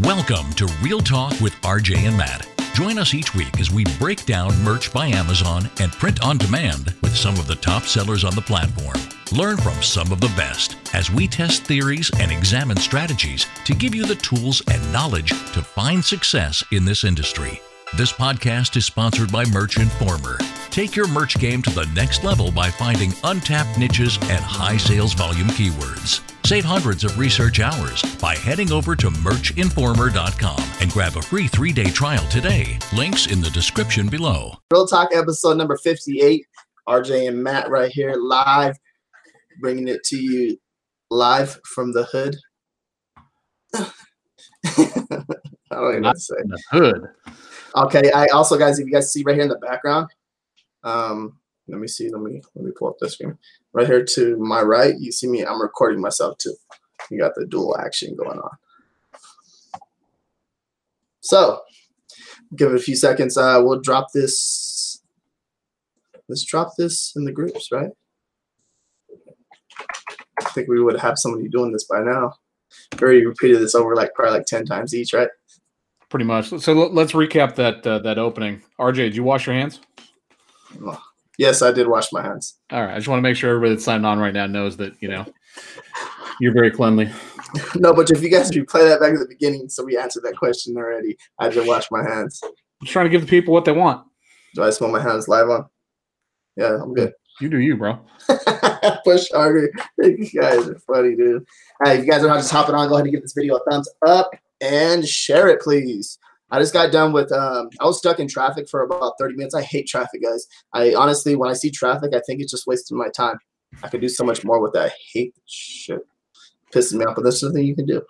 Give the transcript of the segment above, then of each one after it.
Welcome to Real Talk with RJ and Matt. Join us each week as we break down merch by Amazon and print on demand with some of the top sellers on the platform. Learn from some of the best as we test theories and examine strategies to give you the tools and knowledge to find success in this industry. This podcast is sponsored by Merch Informer. Take your merch game to the next level by finding untapped niches and high sales volume keywords. Save hundreds of research hours by heading over to merchinformer.com and grab a free three day trial today. Links in the description below. Real Talk episode number 58. RJ and Matt right here live, bringing it to you live from the hood. I don't even know what to say. The hood. Okay, I also guys, if you guys see right here in the background, um, let me see, let me let me pull up the screen. Right here to my right, you see me, I'm recording myself too. You got the dual action going on. So give it a few seconds. Uh we'll drop this. Let's drop this in the groups, right? I think we would have somebody doing this by now. We already repeated this over like probably like 10 times each, right? Pretty much. So let- let's recap that uh, that opening. RJ, did you wash your hands? Yes, I did wash my hands. All right. I just want to make sure everybody that's signed on right now knows that you know you're very cleanly. No, but if you guys replay that back at the beginning, so we answered that question already. I did wash my hands. I'm trying to give the people what they want. Do I smell my hands live on? Yeah, I'm good. You do you, bro. Push harder. You guys are funny, dude. All right, if you guys are not just hopping on, go ahead and give this video a thumbs up and share it, please. I just got done with. Um, I was stuck in traffic for about 30 minutes. I hate traffic, guys. I honestly, when I see traffic, I think it's just wasting my time. I could do so much more with that. I hate shit. Pisses me off, but there's nothing you can do.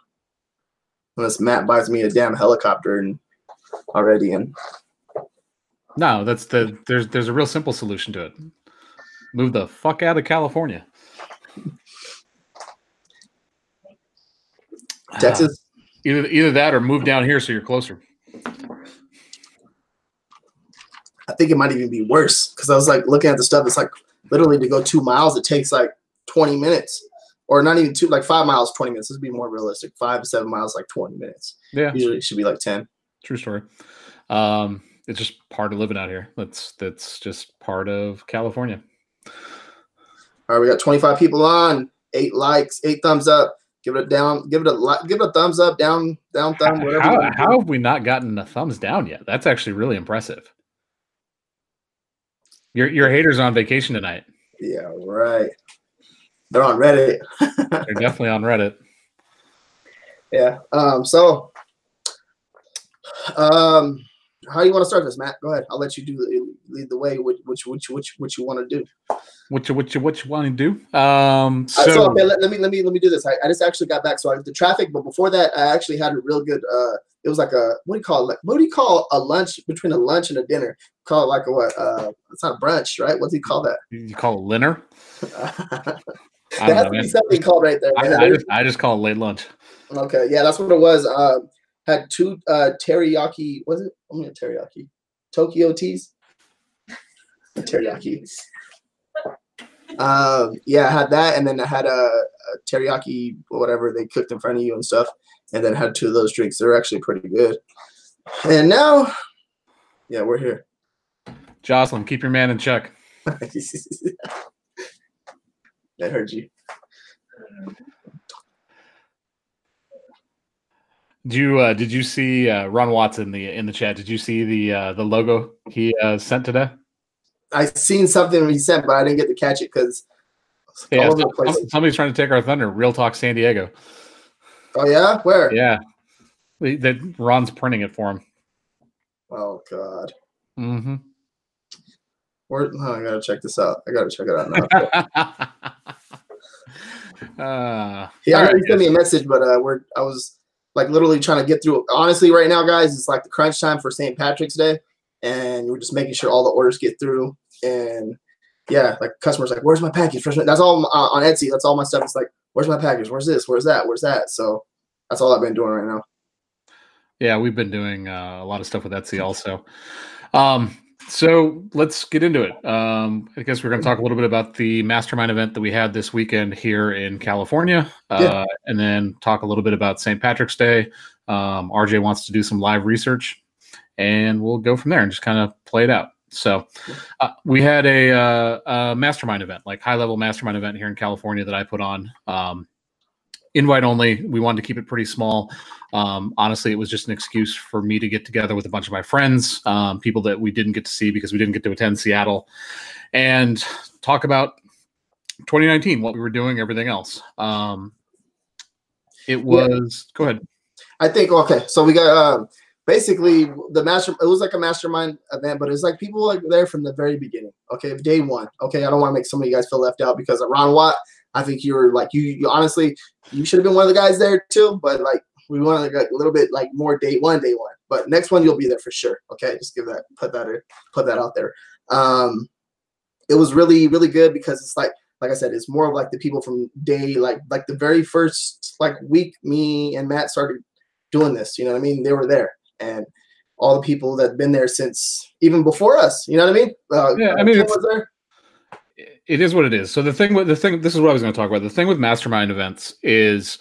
Unless Matt buys me a damn helicopter and already, and No, that's the there's there's a real simple solution to it. Move the fuck out of California. Texas. Either either that or move down here so you're closer. I think it might even be worse because I was like looking at the stuff. It's like literally to go two miles, it takes like 20 minutes, or not even two, like five miles, 20 minutes. This would be more realistic. Five to seven miles, like 20 minutes. Yeah, Usually it should be like 10. true story. Um, it's just part of living out here. That's that's just part of California. All right, we got 25 people on, eight likes, eight thumbs up. Give it a down, give it a give it a thumbs up, down, down thumb, whatever. How, how have we not gotten a thumbs down yet? That's actually really impressive. Your your haters are on vacation tonight. Yeah, right. They're on Reddit. They're definitely on Reddit. yeah. Um. So, um, how do you want to start this, Matt? Go ahead. I'll let you do lead the way. Which which which which what you want to do? What you what you what you want to do? Um, Uh, so, so okay, let, let me let me let me do this. I, I just actually got back, so I the traffic. But before that, I actually had a real good. Uh, it was like a what do you call it? Like, what do you call a lunch between a lunch and a dinner? Call it like a what? Uh, it's not a brunch, right? What do you call that? you call it dinner? there I has know, to be man. something called right there. I. I just I just call it late lunch. okay, yeah, that's what it was. Um, had two uh teriyaki. Was it? I mean teriyaki. Tokyo teas. Teriyaki. Um, yeah, I had that, and then I had a, a teriyaki, whatever they cooked in front of you and stuff, and then had two of those drinks. They're actually pretty good. And now, yeah, we're here. Jocelyn, keep your man in check. I heard you. Did you uh, did you see uh, Ron Watson in the in the chat? Did you see the uh, the logo he uh, sent today? I seen something he sent, but I didn't get to catch it because Yeah, somebody's trying to take our thunder. Real Talk San Diego. Oh yeah, where? Yeah, that Ron's printing it for him. Oh god. hmm Where? Oh, I gotta check this out. I gotta check it out now. uh, He already right, sent me a message, but uh, we're I was like literally trying to get through. Honestly, right now, guys, it's like the crunch time for St. Patrick's Day, and we're just making sure all the orders get through. And yeah, like customers like, "Where's my package?" Where's my-" That's all uh, on Etsy. That's all my stuff. It's like, "Where's my package? Where's this? Where's that? Where's that?" So that's all I've been doing right now. Yeah, we've been doing uh, a lot of stuff with Etsy also. Um, so let's get into it. Um, I guess we're going to talk a little bit about the mastermind event that we had this weekend here in California, uh, Yeah. and then talk a little bit about St. Patrick's Day, Um, RJ wants to do some live research, and we'll go from there and just kind of play it out. So uh, we had a, uh, a, mastermind event, like high level mastermind event here in California that I put on. Um, invite only. We wanted to keep it pretty small. Um, honestly, it was just an excuse for me to get together with a bunch of my friends, um, people that we didn't get to see because we didn't get to attend Seattle, and talk about 2019, what we were doing, everything else. Um, it was. Yeah. Go ahead. I think okay. So we got um, basically the master. It was like a mastermind event, but it's like people like there from the very beginning. Okay, day one. Okay, I don't want to make some of you guys feel left out because Ron Watt. I think you were like you, you honestly you should have been one of the guys there too, but like we want like a little bit like more day one, day one. But next one you'll be there for sure. Okay, just give that put that put that out there. Um, it was really really good because it's like like I said, it's more of like the people from day like like the very first like week me and Matt started doing this. You know what I mean? They were there and all the people that have been there since even before us. You know what I mean? Uh, yeah, I mean, it is what it is. So the thing with the thing, this is what I was going to talk about. The thing with mastermind events is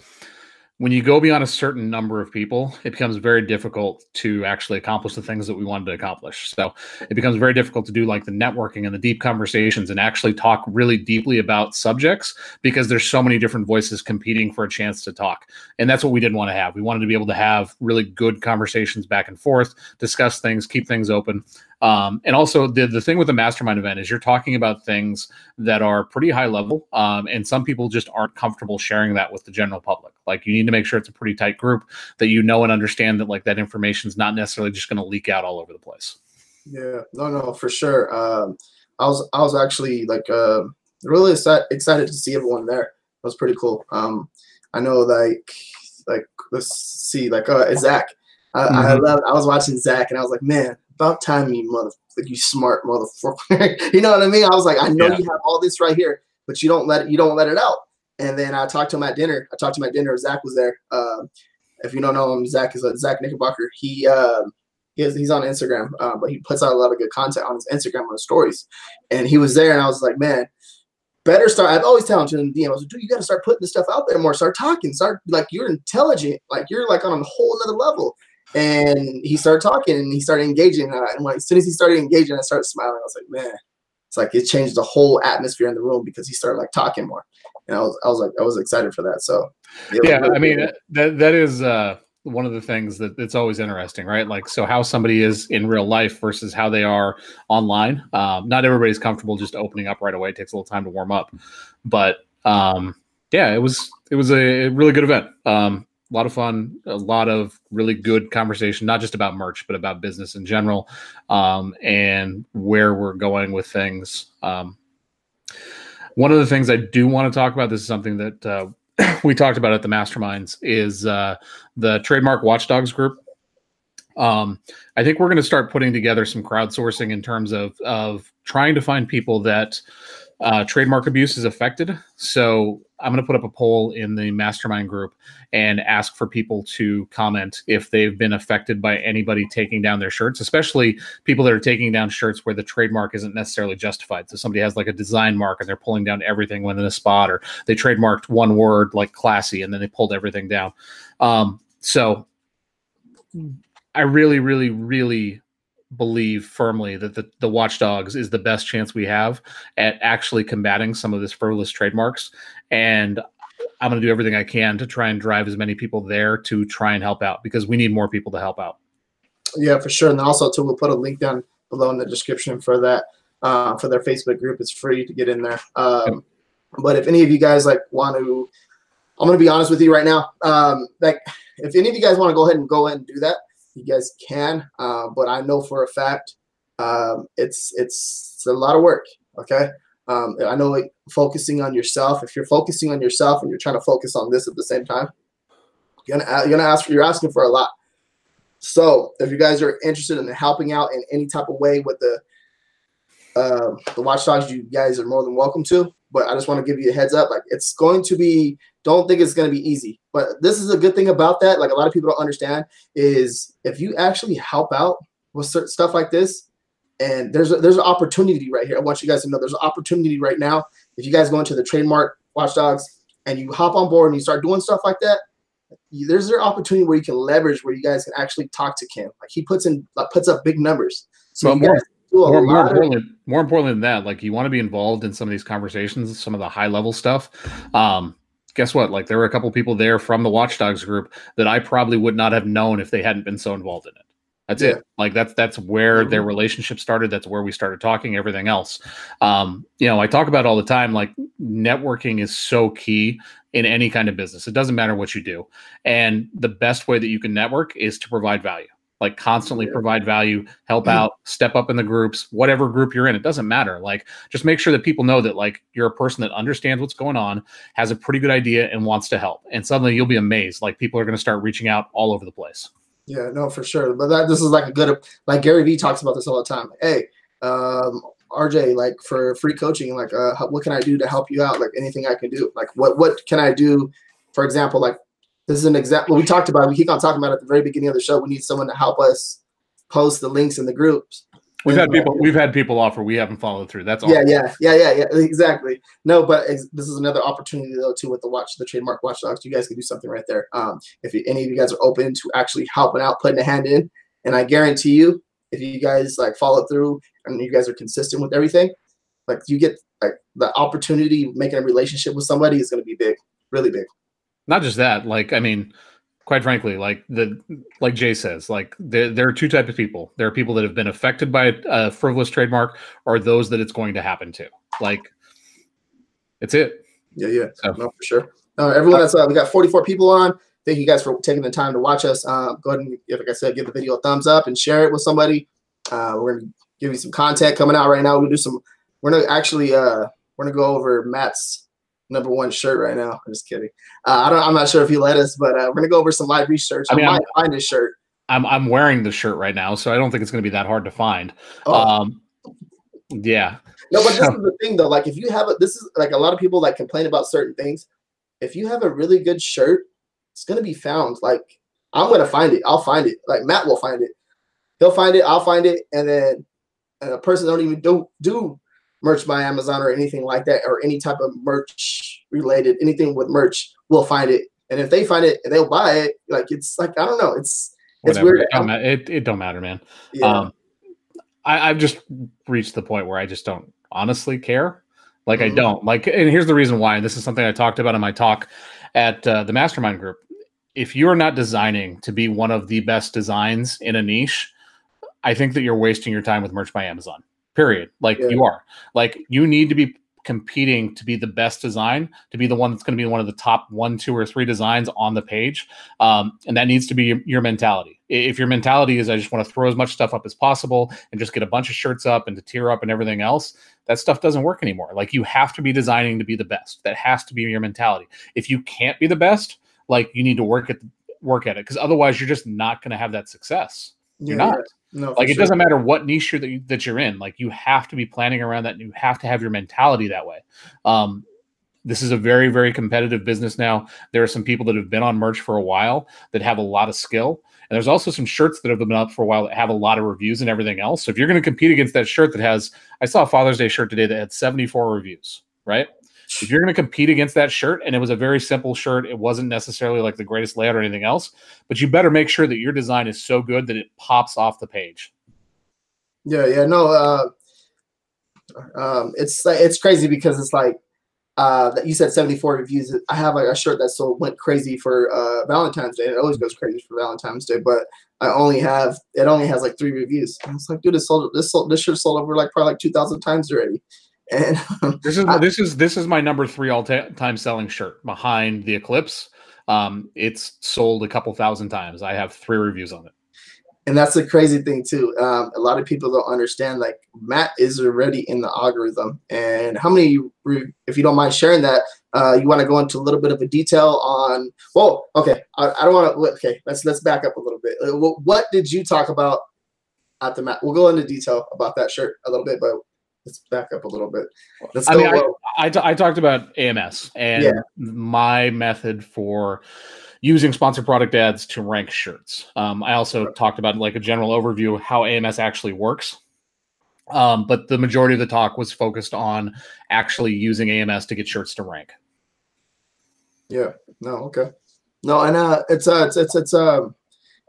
when you go beyond a certain number of people, it becomes very difficult to actually accomplish the things that we wanted to accomplish. So it becomes very difficult to do like the networking and the deep conversations and actually talk really deeply about subjects because there's so many different voices competing for a chance to talk. And that's what we didn't want to have. We wanted to be able to have really good conversations back and forth, discuss things, keep things open. Um, and also the, the thing with the mastermind event is you're talking about things that are pretty high level. Um, and some people just aren't comfortable sharing that with the general public. Like you need to make sure it's a pretty tight group that you know and understand that like that information is not necessarily just going to leak out all over the place. Yeah, no, no, for sure. Um, I was, I was actually like, uh, really excited to see everyone there. It was pretty cool. Um, I know like, like, let's see, like, uh, Zach, I, mm-hmm. I love, I was watching Zach and I was like, man, about time you mother like you smart motherfucker. you know what I mean? I was like, I know yeah. you have all this right here, but you don't let it you don't let it out. And then I talked to him at dinner. I talked to him at dinner. Zach was there. Uh, if you don't know him, Zach is a, Zach Knickerbocker. He uh, he is, he's on Instagram, uh, but he puts out a lot of good content on his Instagram on his stories. And he was there, and I was like, man, better start. I've always telling him in DM, I was like, dude, you got to start putting this stuff out there more. Start talking. Start like you're intelligent. Like you're like on a whole other level. And he started talking and he started engaging. Uh, and when, as soon as he started engaging, I started smiling. I was like, man, it's like it changed the whole atmosphere in the room because he started like talking more. And I was, I was like, I was excited for that. So yeah, really I mean, that that is uh, one of the things that it's always interesting, right? Like, so how somebody is in real life versus how they are online. Um, not everybody's comfortable just opening up right away. It takes a little time to warm up, but um, yeah, it was it was a really good event. Um, a lot of fun, a lot of really good conversation, not just about merch, but about business in general, um, and where we're going with things. Um, one of the things I do want to talk about, this is something that uh, we talked about at the masterminds, is uh, the trademark watchdogs group. Um, I think we're going to start putting together some crowdsourcing in terms of of trying to find people that uh, trademark abuse is affected. So I'm going to put up a poll in the mastermind group and ask for people to comment if they've been affected by anybody taking down their shirts, especially people that are taking down shirts where the trademark isn't necessarily justified. So somebody has like a design mark and they're pulling down everything within a spot, or they trademarked one word like classy and then they pulled everything down. Um, so I really, really, really believe firmly that the, the watchdogs is the best chance we have at actually combating some of this frivolous trademarks and i'm going to do everything i can to try and drive as many people there to try and help out because we need more people to help out yeah for sure and also too we'll put a link down below in the description for that uh, for their facebook group it's free to get in there um, but if any of you guys like want to i'm going to be honest with you right now um, like if any of you guys want to go ahead and go ahead and do that you guys can. Uh, but I know for a fact um, it's, it's, it's a lot of work. Okay. Um, I know like focusing on yourself. If you're focusing on yourself and you're trying to focus on this at the same time, you're gonna you're gonna ask you're asking for a lot. So if you guys are interested in helping out in any type of way with the uh, the watchdogs, you guys are more than welcome to. But I just want to give you a heads up. Like it's going to be. Don't think it's going to be easy. But this is a good thing about that. Like a lot of people don't understand is if you actually help out with certain stuff like this, and there's a, there's an opportunity right here. I want you guys to know there's an opportunity right now. If you guys go into the trademark watchdogs and you hop on board and you start doing stuff like that, there's an opportunity where you can leverage where you guys can actually talk to Kim. Like he puts in like, puts up big numbers. So well, more, more, more, importantly, of- more importantly than that, like you want to be involved in some of these conversations, some of the high level stuff. Um, guess what? Like there were a couple people there from the Watchdogs group that I probably would not have known if they hadn't been so involved in it. That's yeah. it. Like that's that's where mm-hmm. their relationship started. That's where we started talking. Everything else, um, you know, I talk about all the time. Like networking is so key in any kind of business. It doesn't matter what you do, and the best way that you can network is to provide value. Like constantly yeah. provide value, help mm-hmm. out, step up in the groups, whatever group you're in. It doesn't matter. Like just make sure that people know that like you're a person that understands what's going on, has a pretty good idea, and wants to help. And suddenly you'll be amazed. Like people are going to start reaching out all over the place. Yeah, no, for sure. But that this is like a good like Gary Vee talks about this all the time. Hey, um, RJ, like for free coaching, like uh, what can I do to help you out? Like anything I can do. Like what what can I do? For example, like this is an example we talked about. We keep on talking about at the very beginning of the show. We need someone to help us post the links in the groups. We've had people. We've had people offer. We haven't followed through. That's all. Yeah, yeah, yeah, yeah, yeah. Exactly. No, but this is another opportunity though too with the watch, the trademark watchdogs. You guys can do something right there. Um, if you, any of you guys are open to actually helping out, putting a hand in, and I guarantee you, if you guys like follow through and you guys are consistent with everything, like you get like the opportunity making a relationship with somebody is going to be big, really big. Not just that. Like, I mean, quite frankly, like the like Jay says, like there there are two types of people. There are people that have been affected by a frivolous trademark, or those that it's going to happen to. Like, it's it. Yeah, yeah, so. no, for sure. Uh, everyone that's uh, we got 44 people on. Thank you guys for taking the time to watch us. Uh, go ahead and, like I said, give the video a thumbs up and share it with somebody. Uh, we're gonna give you some content coming out right now. We're gonna do some. We're gonna actually uh, we're gonna go over Matt's number one shirt right now. I'm just kidding. Uh, I don't. I'm not sure if he let us, but uh, we're gonna go over some live research. I, mean, I might I'm, find his shirt. I'm I'm wearing the shirt right now, so I don't think it's gonna be that hard to find. Oh. Um, yeah. No, but this is the thing though. Like, if you have a, this is like a lot of people like complain about certain things. If you have a really good shirt, it's gonna be found. Like, I'm gonna find it. I'll find it. Like Matt will find it. He'll find it. I'll find it, and then and a person don't even do do merch by Amazon or anything like that, or any type of merch related, anything with merch, we'll find it. And if they find it they'll buy it, like it's like I don't know, it's it's Whatever. weird. It don't, it, it don't matter, man. Yeah. Um, I, I've just reached the point where I just don't honestly care. Like mm-hmm. I don't like, and here's the reason why. And this is something I talked about in my talk at uh, the mastermind group. If you are not designing to be one of the best designs in a niche, I think that you're wasting your time with merch by Amazon period like yeah. you are. Like you need to be competing to be the best design to be the one that's going to be one of the top one two or three designs on the page um, and that needs to be your, your, mentality. If your mentality is i just want to throw as much stuff up as possible and just get a bunch of shirts up and to tear up and everything else that stuff doesn't work anymore. Like you have to be designing to be the best. That has to be your mentality. If you can't be the best like you need to work at work at it because otherwise you're just not going to have that success you're yeah, not no, like it sure. doesn't matter what niche you're, that, you, that you're in. Like you have to be planning around that. And you have to have your mentality that way. Um, this is a very very competitive business now. There are some people that have been on merch for a while that have a lot of skill. And there's also some shirts that have been up for a while that have a lot of reviews and everything else. So if you're going to compete against that shirt that has, I saw a Father's Day shirt today that had 74 reviews, right? If you're going to compete against that shirt and it was a very simple shirt it wasn't necessarily like the greatest layout or anything else but you better make sure that your design is so good that it pops off the page. Yeah yeah no uh um it's it's crazy because it's like uh you said 74 reviews. I have like a shirt that so went crazy for uh valentine's day. It always goes crazy for valentine's day but i only have it only has like three reviews. And it's like dude this sold this sold this shirt sold over like probably like 2000 times already and this is I, this is this is my number three all time selling shirt behind the Eclipse. Um, it's sold a couple thousand times. I have three reviews on it. And that's the crazy thing too. Um, a lot of people don't understand. Like Matt is already in the algorithm, and how many? If you don't mind sharing that, uh, you want to go into a little bit of a detail on. Well, okay, I, I don't want to. Okay, let's let's back up a little bit. Uh, what did you talk about at the Matt? We'll go into detail about that shirt a little bit, but let's back up a little bit. Let's I mean, I, I, t- I talked about AMS and yeah. my method for using sponsored product ads to rank shirts. Um, I also right. talked about like a general overview of how AMS actually works. Um, but the majority of the talk was focused on actually using AMS to get shirts to rank. Yeah. No. Okay. No, and uh, it's uh, it's it's it's um,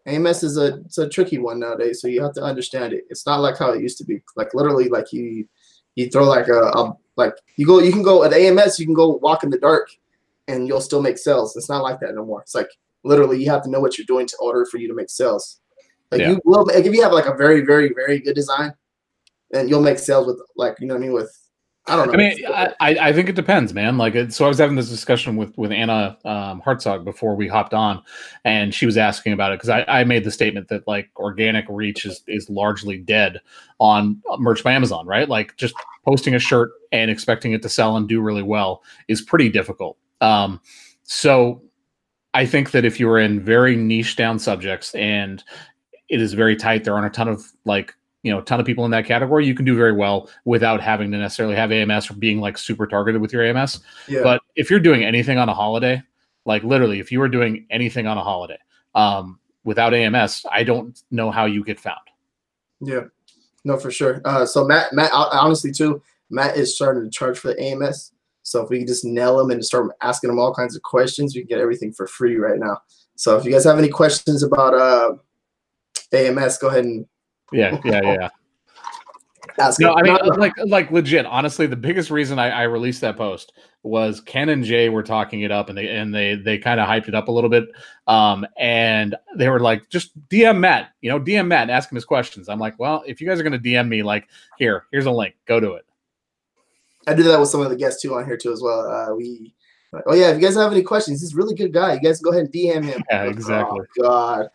AMS is a it's a tricky one nowadays. So you have to understand it. It's not like how it used to be. Like literally, like you you throw like a, a like you go you can go at AMS, you can go walk in the dark, and you'll still make sales. It's not like that no more. It's like literally you have to know what you're doing to order for you to make sales. Like Yeah. you will like if you have like a very very very good design, then you'll make sales with like you know what I mean with I don't know. I mean, I, I think it depends, man. Like, it, so I was having this discussion with with Anna um, Hartzog before we hopped on, and she was asking about it because I, I made the statement that like organic reach is is largely dead on merch by Amazon, right? Like, just posting a shirt and expecting it to sell and do really well is pretty difficult. Um, so, I think that if you're in very niche down subjects and it is very tight, there aren't a ton of like you know, a ton of people in that category, you can do very well without having to necessarily have AMS or being like super targeted with your AMS. yeah. But if you're doing anything on a holiday, like literally, if you were doing anything on a holiday um, without AMS, I don't know how you get found. Yeah, no, for sure. Uh, so Matt, Matt, honestly too, Matt is starting to charge for the AMS. So if we can just nail him and start asking him all kinds of questions, we can get everything for free right now. So if you guys have any questions about uh, AMS, go ahead and Yeah, yeah, yeah. ask. No, him. I mean, like, like legit. Honestly, the biggest reason I, I released that post was Ken and Jay were talking it up, and they and they they kind of hyped it up a little bit. Um, and they were like, just DM Matt, you know, DM Matt and ask him his questions. I'm like, well, if you guys are gonna DM me, like, here, here's a link, go to it. I do that with some of the guests too on here too as well. Uh, we, oh yeah, if you guys have any questions, he's a really good guy. You guys go ahead and DM him. Yeah, exactly. Oh God,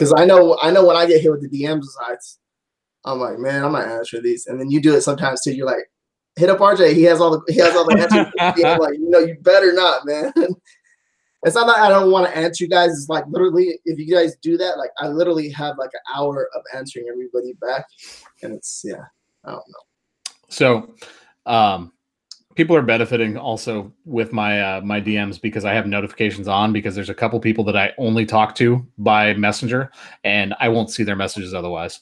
because I know I know when I get hit with the DMs, I'm like, man, I'm not answering these, and then you do it sometimes too. You're like, hit up RJ. He has all the he has all the answers. I'm like, you know, you better not, man. It's not that I don't want to answer you guys. It's like literally, if you guys do that, like I literally have like an hour of answering everybody back, and it's yeah, I don't know. So, um, people are benefiting also with my uh, my DMs because I have notifications on because there's a couple people that I only talk to by Messenger and I won't see their messages otherwise.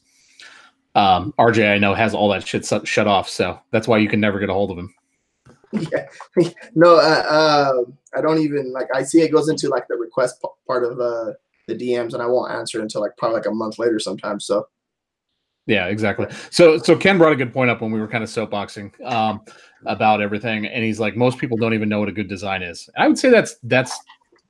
Um, RJ, I know has all that shit shut, shut off, so that's why you can never get a hold of him. yeah no uh, uh i don't even like i see it goes into like the request p- part of uh the dms and i won't answer until like probably like a month later sometimes so Yeah, exactly. So so Ken brought a good point up when we were kind of soapboxing um, about everything, and he's like, most people don't even know what a good design is. I would say that's that's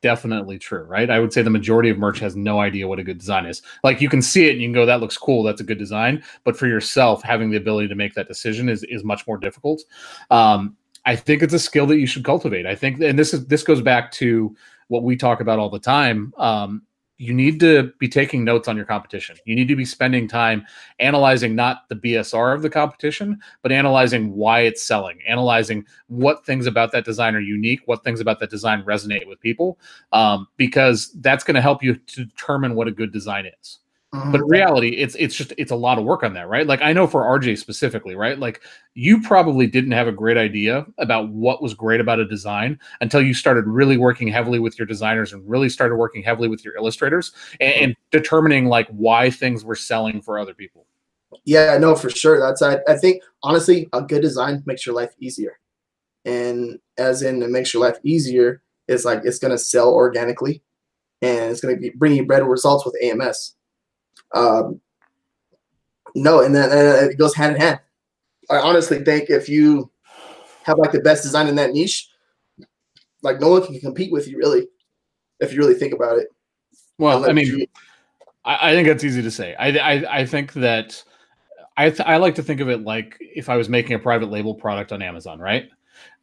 definitely true, right? I would say the majority of merch has no idea what a good design is. Like you can see it and you can go, that looks cool, that's a good design. But for yourself, having the ability to make that decision is is much more difficult. Um, I think it's a skill that you should cultivate. I think, and this is this goes back to what we talk about all the time. Um, you need to be taking notes on your competition. You need to be spending time analyzing not the BSR of the competition, but analyzing why it's selling, analyzing what things about that design are unique, what things about that design resonate with people, um, because that's going to help you to determine what a good design is. Mm-hmm. But in reality, it's it's just it's a lot of work on that, right? Like I know for RJ specifically, right? Like you probably didn't have a great idea about what was great about a design until you started really working heavily with your designers and really started working heavily with your illustrators and, mm-hmm. and determining like why things were selling for other people. yeah no for sure that's I, I think honestly a good design makes your life easier and as in it makes your life easier it's like it's going to sell organically and it's going to be bring you better results with ams um, no and then and it goes hand in hand i honestly think if you have like the best design in that niche like no one can compete with you really if you really think about it Well, I mean, you- I, I think that's easy to say. I, I, I think that I, th- I like to think of it like if I was making a private label product on Amazon, right?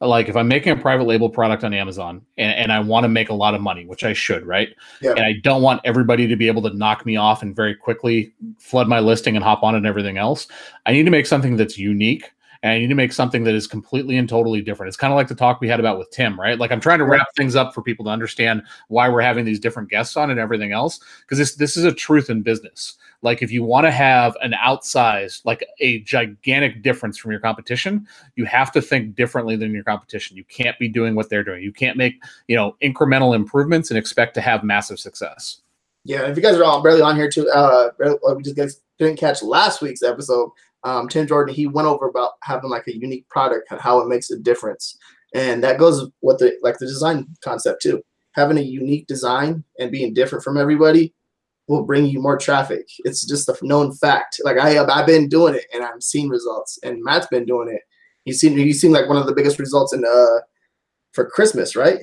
Like if I'm making a private label product on Amazon and, and I want to make a lot of money, which I should, right? Yeah. And I don't want everybody to be able to knock me off and very quickly flood my listing and hop on and everything else. I need to make something that's unique and I need to make something that is completely and totally different. It's kind of like the talk we had about with Tim, right? Like I'm trying to wrap things up for people to understand why we're having these different guests on and everything else because this this is a truth in business. Like if you want to have an outsized, like a gigantic difference from your competition, you have to think differently than your competition. You can't be doing what they're doing. You can't make, you know, incremental improvements and expect to have massive success. Yeah, if you guys are all barely on here too, uh, uh, we just guys didn't catch last week's episode. Um, Tim Jordan he went over about having like a unique product and how it makes a difference, and that goes with the like the design concept too. having a unique design and being different from everybody will bring you more traffic. It's just a known fact. Like I have, I've been doing it and I'm seeing results, and Matt's been doing it. He's seen he's seen like one of the biggest results in uh for Christmas, right?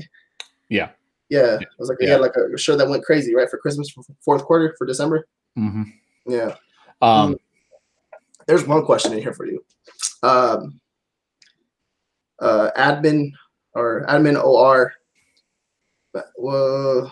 Yeah. Yeah, I was like Yeah. had like a show that went crazy, right? For Christmas, for fourth quarter for December. hmm Yeah. Um, There's one question in here for you. Um, uh, admin or admin or well,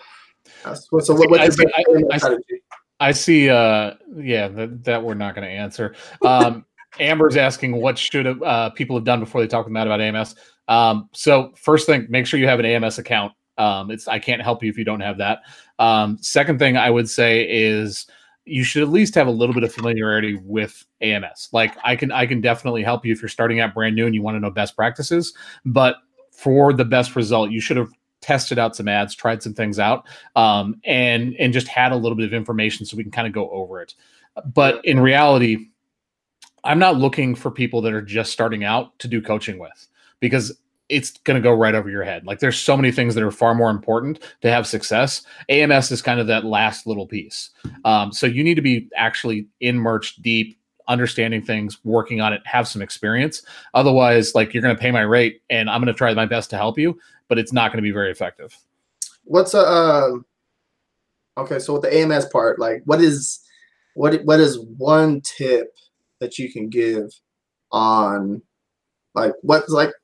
so so what, what's see- your I- I strategy? I see. Uh, yeah, that, that we're not going to answer. Um, Amber's asking what should have, uh, people have done before they talk with Matt about AMS. Um, so first thing, make sure you have an AMS account. Um, it's I can't help you if you don't have that. Um, second thing I would say is you should at least have a little bit of familiarity with AMS. Like I can I can definitely help you if you're starting out brand new and you want to know best practices. But for the best result, you should have tested out some ads, tried some things out, um, and and just had a little bit of information so we can kind of go over it. But in reality, I'm not looking for people that are just starting out to do coaching with because it's going to go right over your head. Like there's so many things that are far more important to have success. AMS is kind of that last little piece. Um, so you need to be actually in merch deep, understanding things, working on it, have some experience. Otherwise, like you're going to pay my rate and I'm going to try my best to help you, but it's not going to be very effective. What's a um? Okay, so with the AMS part, like, what is what what is one tip that you can give on, like, what's like,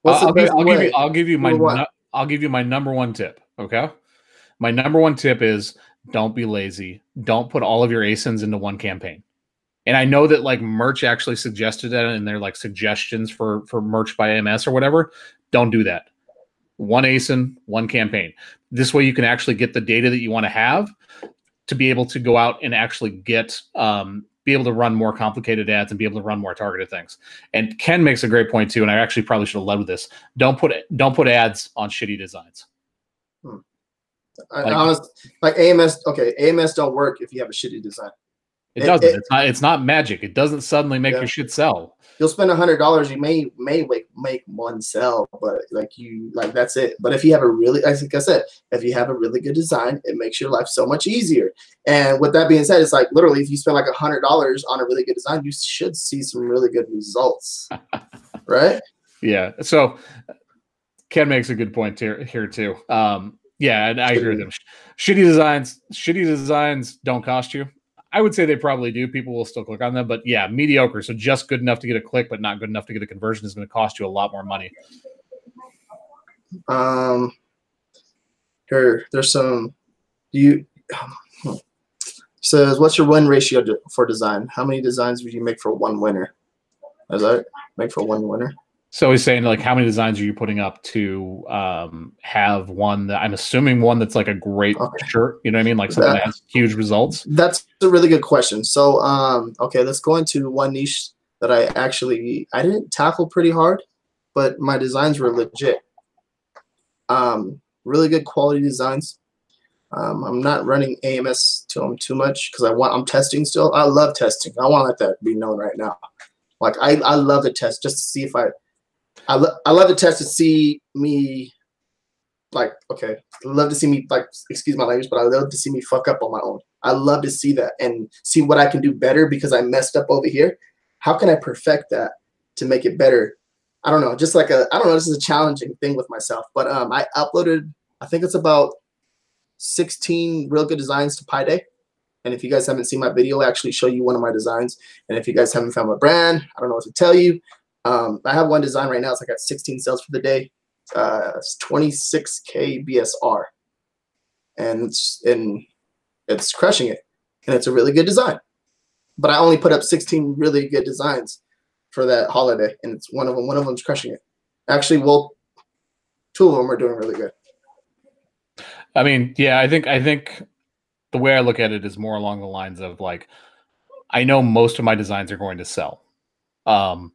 what's I'll, the best I'll give you. I'll give you my. Number one. nu- I'll give you my number one tip. Okay. My number one tip is don't be lazy. Don't put all of your ASINs into one campaign. And I know that like merch actually suggested that in their like suggestions for for merch by AMS or whatever. Don't do that. One ASIN, one campaign. This way you can actually get the data that you want to have to be able to go out and actually get um, be able to run more complicated ads and be able to run more targeted things. And Ken makes a great point too, and I actually probably should have led with this. Don't put don't put ads on shitty designs. I, like- honest, like AMS. Okay, AMS don't work if you have a shitty design. It It- doesn't. it- it's not. It's not magic. It doesn't suddenly make Yeah. your shit sell. You'll spend a hundred dollars. You may may make make one sell, but like you like that's it. But if you have a really, like I said, if you have a really good design, it makes your life so much easier. And with that being said, it's like literally, if you spend like a hundred dollars on a really good design, you should see some really good results, right? Yeah. So Ken makes a good point here here too. Um, yeah, and I agree with him. Shitty designs, shitty designs don't cost you. I would say they probably do. People will still click on them, but yeah, mediocre. So just good enough to get a click, but not good enough to get a conversion is going to cost you a lot more money. Um, here, there's some. Do You says, what's your win ratio for design? How many designs would you make for one winner? Is that make for one winner? So he's saying like, how many designs are you putting up to um, have one that I'm assuming one that's like a great Okay. shirt. You know what I mean? Like something that has huge results. That's a really good question. So, um, okay, let's go into one niche that I actually I didn't tackle pretty hard, but my designs were legit. Um, really good quality designs. Um, I'm not running AMS to them too much because I want I'm testing still. I love testing. I want to let that be known right now. Like I, I love to test just to see if I I, lo- I love to test to see me like okay I love to see me like excuse my language but I love to see me fuck up on my own. I love to see that and see what I can do better because I messed up over here. How can I perfect that to make it better? I don't know just like a I don't know this is a challenging thing with myself but um I uploaded I think it's about 16 real good designs to Pi Day. And if you guys haven't seen my video I actually show you one of my designs. And if you guys haven't found my brand I don't know what to tell you um, I have one design right now. It's like got 16 sales for the day. Uh, it's 26k BSR, and it's and it's crushing it. And it's a really good design. But I only put up 16 really good designs for that holiday, and it's one of them. One of them's crushing it. Actually, well, two of them are doing really good. I mean, yeah, I think I think the way I look at it is more along the lines of like I know most of my designs are going to sell. Um,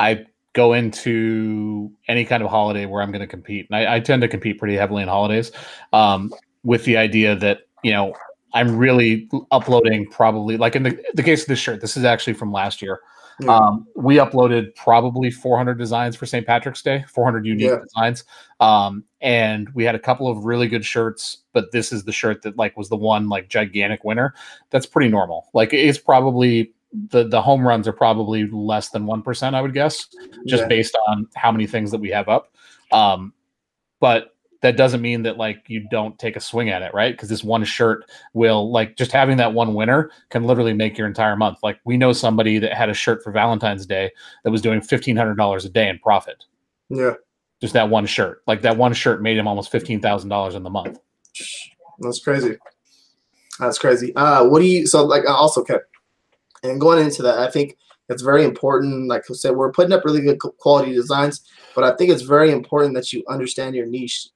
I go into any kind of holiday where I'm going to compete, and I, I tend to compete pretty heavily in holidays, um, with the idea that you know I'm really uploading probably like in the the case of this shirt. This is actually from last year. Yeah. Um, we uploaded probably 400 designs for St. Patrick's Day, 400 unique Yeah. designs. Um, and we had a couple of really good shirts, but this is the shirt that like was the one like gigantic winner. That's pretty normal. Like it's probably the the home runs are probably less than one percent, I would guess, just Yeah. based on how many things that we have up. Um, but that doesn't mean that like you don't take a swing at it, right? Because this one shirt will like just having that one winner can literally make your entire month. Like we know somebody that had a shirt for Valentine's Day that was doing fifteen hundred dollars a day in profit. Yeah, Just that one shirt. Like that one shirt made him almost fifteen thousand dollars in the month. that's crazy. That's crazy. Uh, what do you? So like uh, also, okay, and going into that, I think it's very important. Like I said, we're putting up really good quality designs, but I think it's very important that you understand your niche.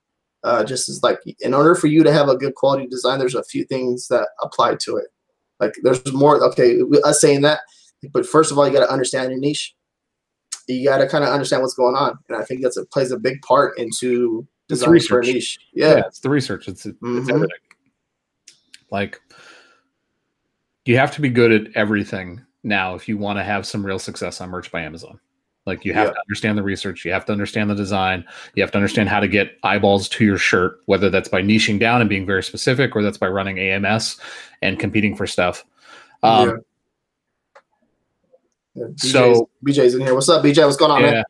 Uh, just as like in order for you to have a good quality design, there's a few things that apply to it. Like there's more. Okay, us saying that, but first of all, you got to understand your niche. You got to kind of understand what's going on, and I think that's a plays a big part into design for niche. Yeah, it's the research. It's it's Mhm. everything. Like you have to be good at everything now if you want to have some real success on merch by Amazon. Like you have Yeah. to understand the research, you have to understand the design, you have to understand how to get eyeballs to your shirt, whether that's by niching down and being very specific, or that's by running AMS and competing for stuff. Um, Yeah. Yeah, BJ's, So- BJ's in here. What's up, BJ? What's going on, man?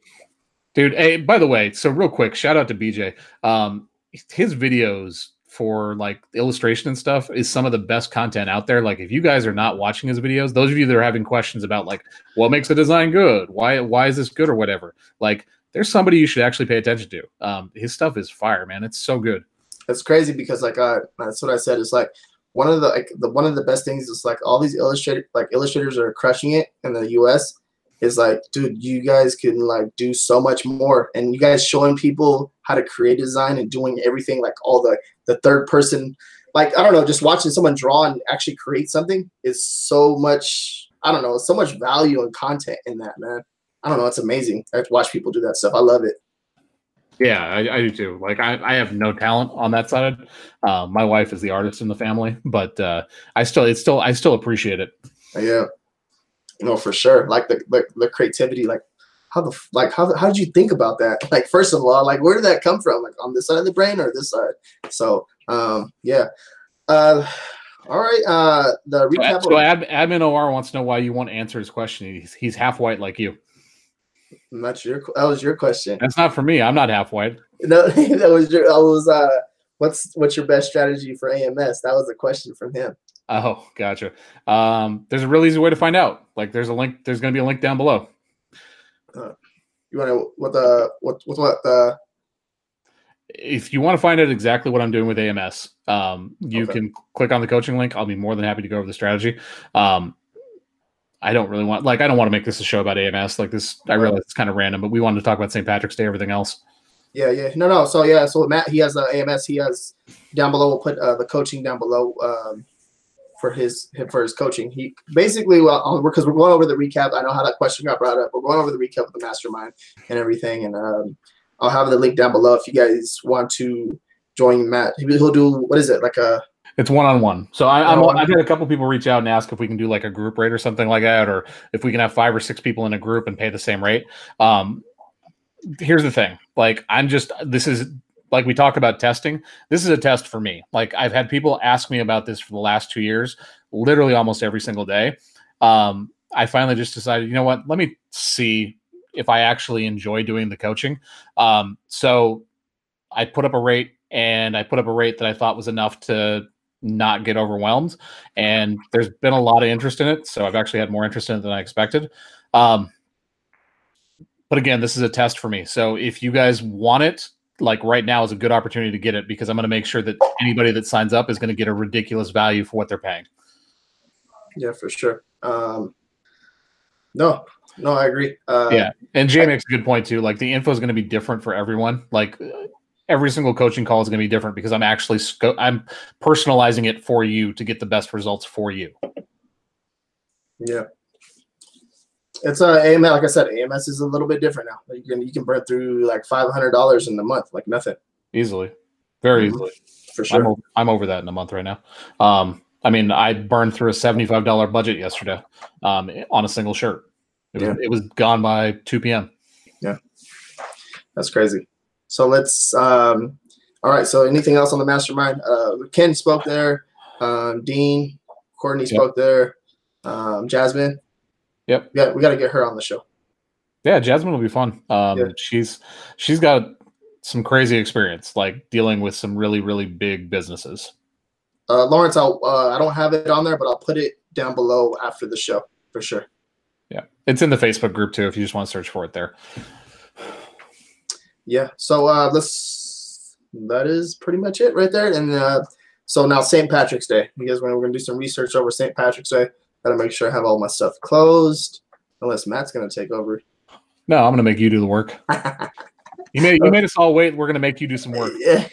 Dude, hey, by the way, so real quick, shout out to BJ. Um, his videos for like illustration and stuff is some of the best content out there. Like if you guys are not watching his videos, those of you that are having questions about like what makes a design good, why why is this good or whatever, like there's somebody you should actually pay attention to. Um, his stuff is fire, man. It's so good. It's crazy because like uh, that's what I said. It's like one of the like the one of the best things is like all these illustrator like illustrators are crushing it in the U.S. Is like, dude, you guys can like do so much more, and you guys showing people how to create design and doing everything like all the the third person, like I don't know, just watching someone draw and actually create something is so much. I don't know, so much value and content in that, man. I don't know, it's amazing. I have to watch people do that stuff. I love it. Yeah, I, I do too. Like I, I have no talent on that side. Um, my wife is the artist in the family, but uh, I still, it's still, I still appreciate it. Yeah, no, for sure. Like the the, the creativity, like how the like how how did you think about that? Like first of all, like where did that come from? Like on this side of the brain or this side? So um yeah. Uh, all right. Uh, the recap. so ad, admin OR wants to know why you won't answer his question. He's, he's half white like you. That's your that was your question. That's not for me. I'm not half white. No, that was your. I was uh, what's what's your best strategy for AMS? That was a question from him. Oh, gotcha. Um, there's a real easy way to find out. Like there's a link. There's going to be a link down below. You want to what the what what what the If you want to find out exactly what I'm doing with AMS, um, you Okay. can click on the coaching link. I'll be more than happy to go over the strategy. Um, I don't really want like I don't want to make this a show about AMS. Like this, I realize it's kind of random, but we wanted to talk about St. Patrick's Day, everything else. Yeah, yeah. No, no. So yeah, so Matt he has the AMS. He has down below. We'll put uh, the coaching down below um, for his for his coaching. He basically well because we're going over the recap. I know how that question got brought up. We're going over the recap of the mastermind and everything, and um, I'll have the link down below if you guys want to join Matt. He- He'll do what is it like a It's one on one. So I, I'm, I've had a couple people reach out and ask if we can do like a group rate or something like that, or if we can have five or six people in a group and pay the same rate. Um, here's the thing: like I'm just this is like we talk about testing. This is a test for me. Like I've had people ask me about this for the last two years, literally almost every single day. Um, I finally just decided, you know what? Let me see if I actually enjoy doing the coaching. Um, so I put up a rate and I put up a rate that I thought was enough to not get overwhelmed. And there's been a lot of interest in it. So I've actually had more interest in it than I expected. Um, but again, this is a test for me. So if you guys want it, like right now is a good opportunity to get it because I'm going to make sure that anybody that signs up is going to get a ridiculous value for what they're paying. yeah for sure. Um, no, no, I agree. Uh, Yeah. And Jay makes a good point too. Like the info is going to be different for everyone. Like every single coaching call is going to be different because I'm actually sco- I'm personalizing it for you to get the best results for you. Yeah. It's a AMS. Like I said, AMS is a little bit different now. You can you can burn through like five hundred dollars in a month, like nothing Easily, very Mhm. easily. for I'm, sure. over, I'm over that in a month right now. Um, I mean, I burned through a seventy-five dollar budget yesterday um, on a single shirt. It was, it was gone by two p.m. Yeah, that's crazy. So let's um All right. So anything else on the mastermind? Uh, Ken spoke there. Um, Dean, Courtney Yep. spoke there. Um, Jasmine. Yep. Yeah, we got to get her on the show. Yeah, Jasmine will be fun. Um, Yeah. she's she's got some crazy experience, like dealing with some really really big businesses. Uh, Lawrence, I'll, uh, I don't have it on there, but I'll put it down below after the show for sure. Yeah, it's in the Facebook group too. If you just want to search for it there. Yeah. So uh, let's. That is pretty much it right there. And uh, so now St. Patrick's Day. You guys, we're going to do some research over St. Patrick's Day. Got to make sure I have all my stuff closed, unless Matt's to take over. No, I'm gonna make you do the work. You made you uh, made us all wait. We're gonna make you do some work. Yeah.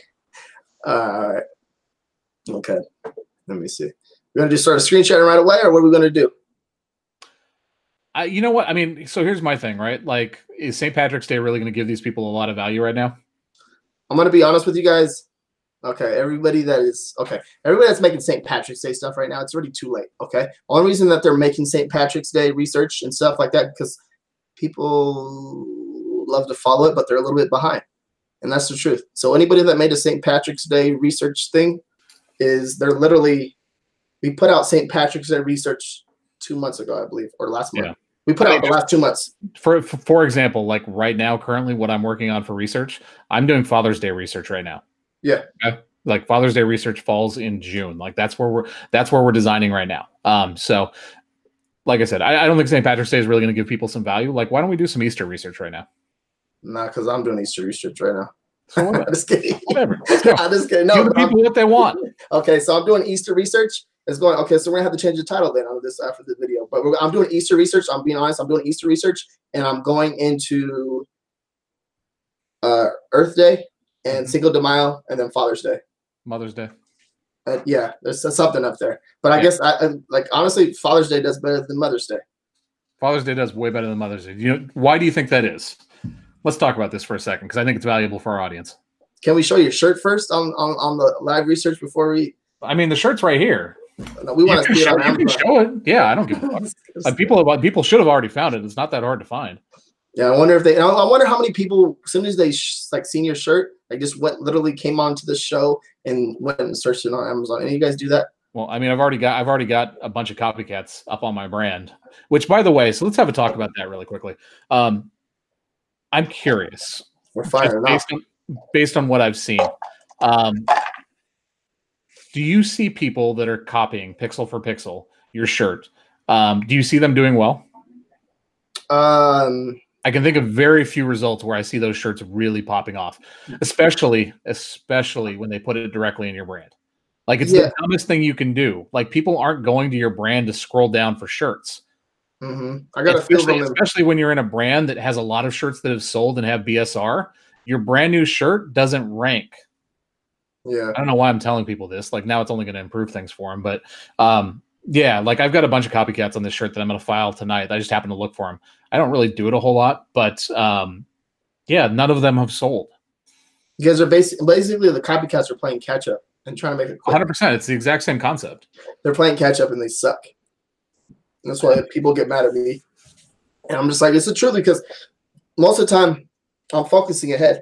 All right. Okay. Let me see. We're gonna just start a screen sharing right away, or what are we gonna do? I, you know what? I mean, so here's my thing, right? Like, is St. Patrick's Day really to give these people a lot of value right now? I'm gonna be honest with you guys. Okay, everybody that is okay, everybody that's making St. Patrick's Day stuff right now, it's already too late. Okay, only reason that they're making St. Patrick's Day research and stuff like that because people love to follow it, but they're a little bit behind, and that's the truth. So anybody that made a St. Patrick's Day research thing is they're literally we put out St. Patrick's Day research two months ago, I believe, or last month. Yeah. We put I out the last two months. For for for example, like right now, currently, what I'm working on for research, I'm doing Father's Day research right now. Yeah. Okay? Like Father's Day research falls in June. Like that's where we're that's where we're designing right now. Um, so like I said, I, I don't think St. Patrick's Day is really going to give people some value. Like, why don't we do some Easter research right now? Nah, because I'm doing Easter research right now. So I'm just kidding. whatever. I'm just kidding. No, I'm- people what they want. Okay, so I'm doing Easter research. It's going okay. So we're gonna have to change the title then on this after the video. But we're, I'm doing Easter research. I'm being honest. I'm doing Easter research, and I'm going into uh, Earth Day and Mhm. Cinco de Mayo, and then Father's Day. Mother's Day. Uh, yeah, there's something up there. But I Yeah. guess I, I like honestly, Father's Day does better than Mother's Day. Father's Day does way better than Mother's Day. You know why do you think that is? Let's talk about this for a second because I think it's valuable for our audience. Can we show your shirt first on on, on the live research before we? I mean, the shirt's right here. No, we want to can, it show, you can show it. Yeah, I don't give a fuck. People, people should have already found it. It's not that hard to find. Yeah, I wonder if they. I I wonder how many people, as soon as they sh- like seen your shirt, like just went literally came onto the show and went and searched it on Amazon. Any you guys do that? Well, I mean, I've already got I've already got a bunch of copycats up on my brand. Which, by the way, so let's have a talk about that really quickly. Um, I'm curious, We're firing based on based on what I've seen. Um, do you see people that are copying pixel for pixel your shirt? Um, do you see them doing well? Um, I can think of very few results where I see those shirts really popping off, especially especially when they put it directly in your brand. Like it's Yeah. the dumbest thing you can do. Like people aren't going to your brand to scroll down for shirts. mhm. I got a feel Especially, especially when you're in a brand that has a lot of shirts that have sold and have BSR. Your brand new shirt doesn't rank. Yeah, I don't know why I'm telling people this. Like now it's only going to improve things for them. But um, yeah, like I've got a bunch of copycats on this shirt that I'm going to file tonight. I just happen to look for them. I don't really do it a whole lot, but um, yeah, none of them have sold. you guys are basically basically the copycats are playing catch up and trying to make it. Quick. 100. percent It's the exact same concept. They're playing catch up and they suck. That's why people get mad at me. And I'm just like, it's the truth because most of the time I'm focusing ahead.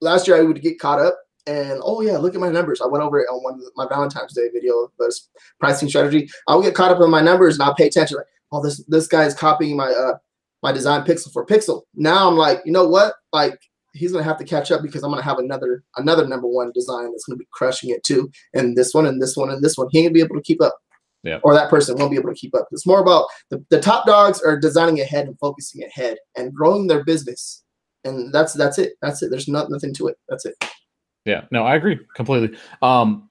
Last year I would get caught up and oh yeah, look at my numbers. I went over it on one of my Valentine's Day video, but pricing strategy. I would get caught up in my numbers and I'll pay attention. Like, oh, this this guy's copying my uh my design pixel for pixel. Now I'm like, you know what? Like he's gonna have to catch up because I'm gonna have another another number one design that's gonna be crushing it too. And this one and this one and this one. He ain't gonna be able to keep up. Yeah. Or that person won't be able to keep up. It's more about the, the top dogs are designing ahead and focusing ahead and growing their business. And that's that's it. That's it. There's not nothing to it. That's it. Yeah, no, I agree completely. Um,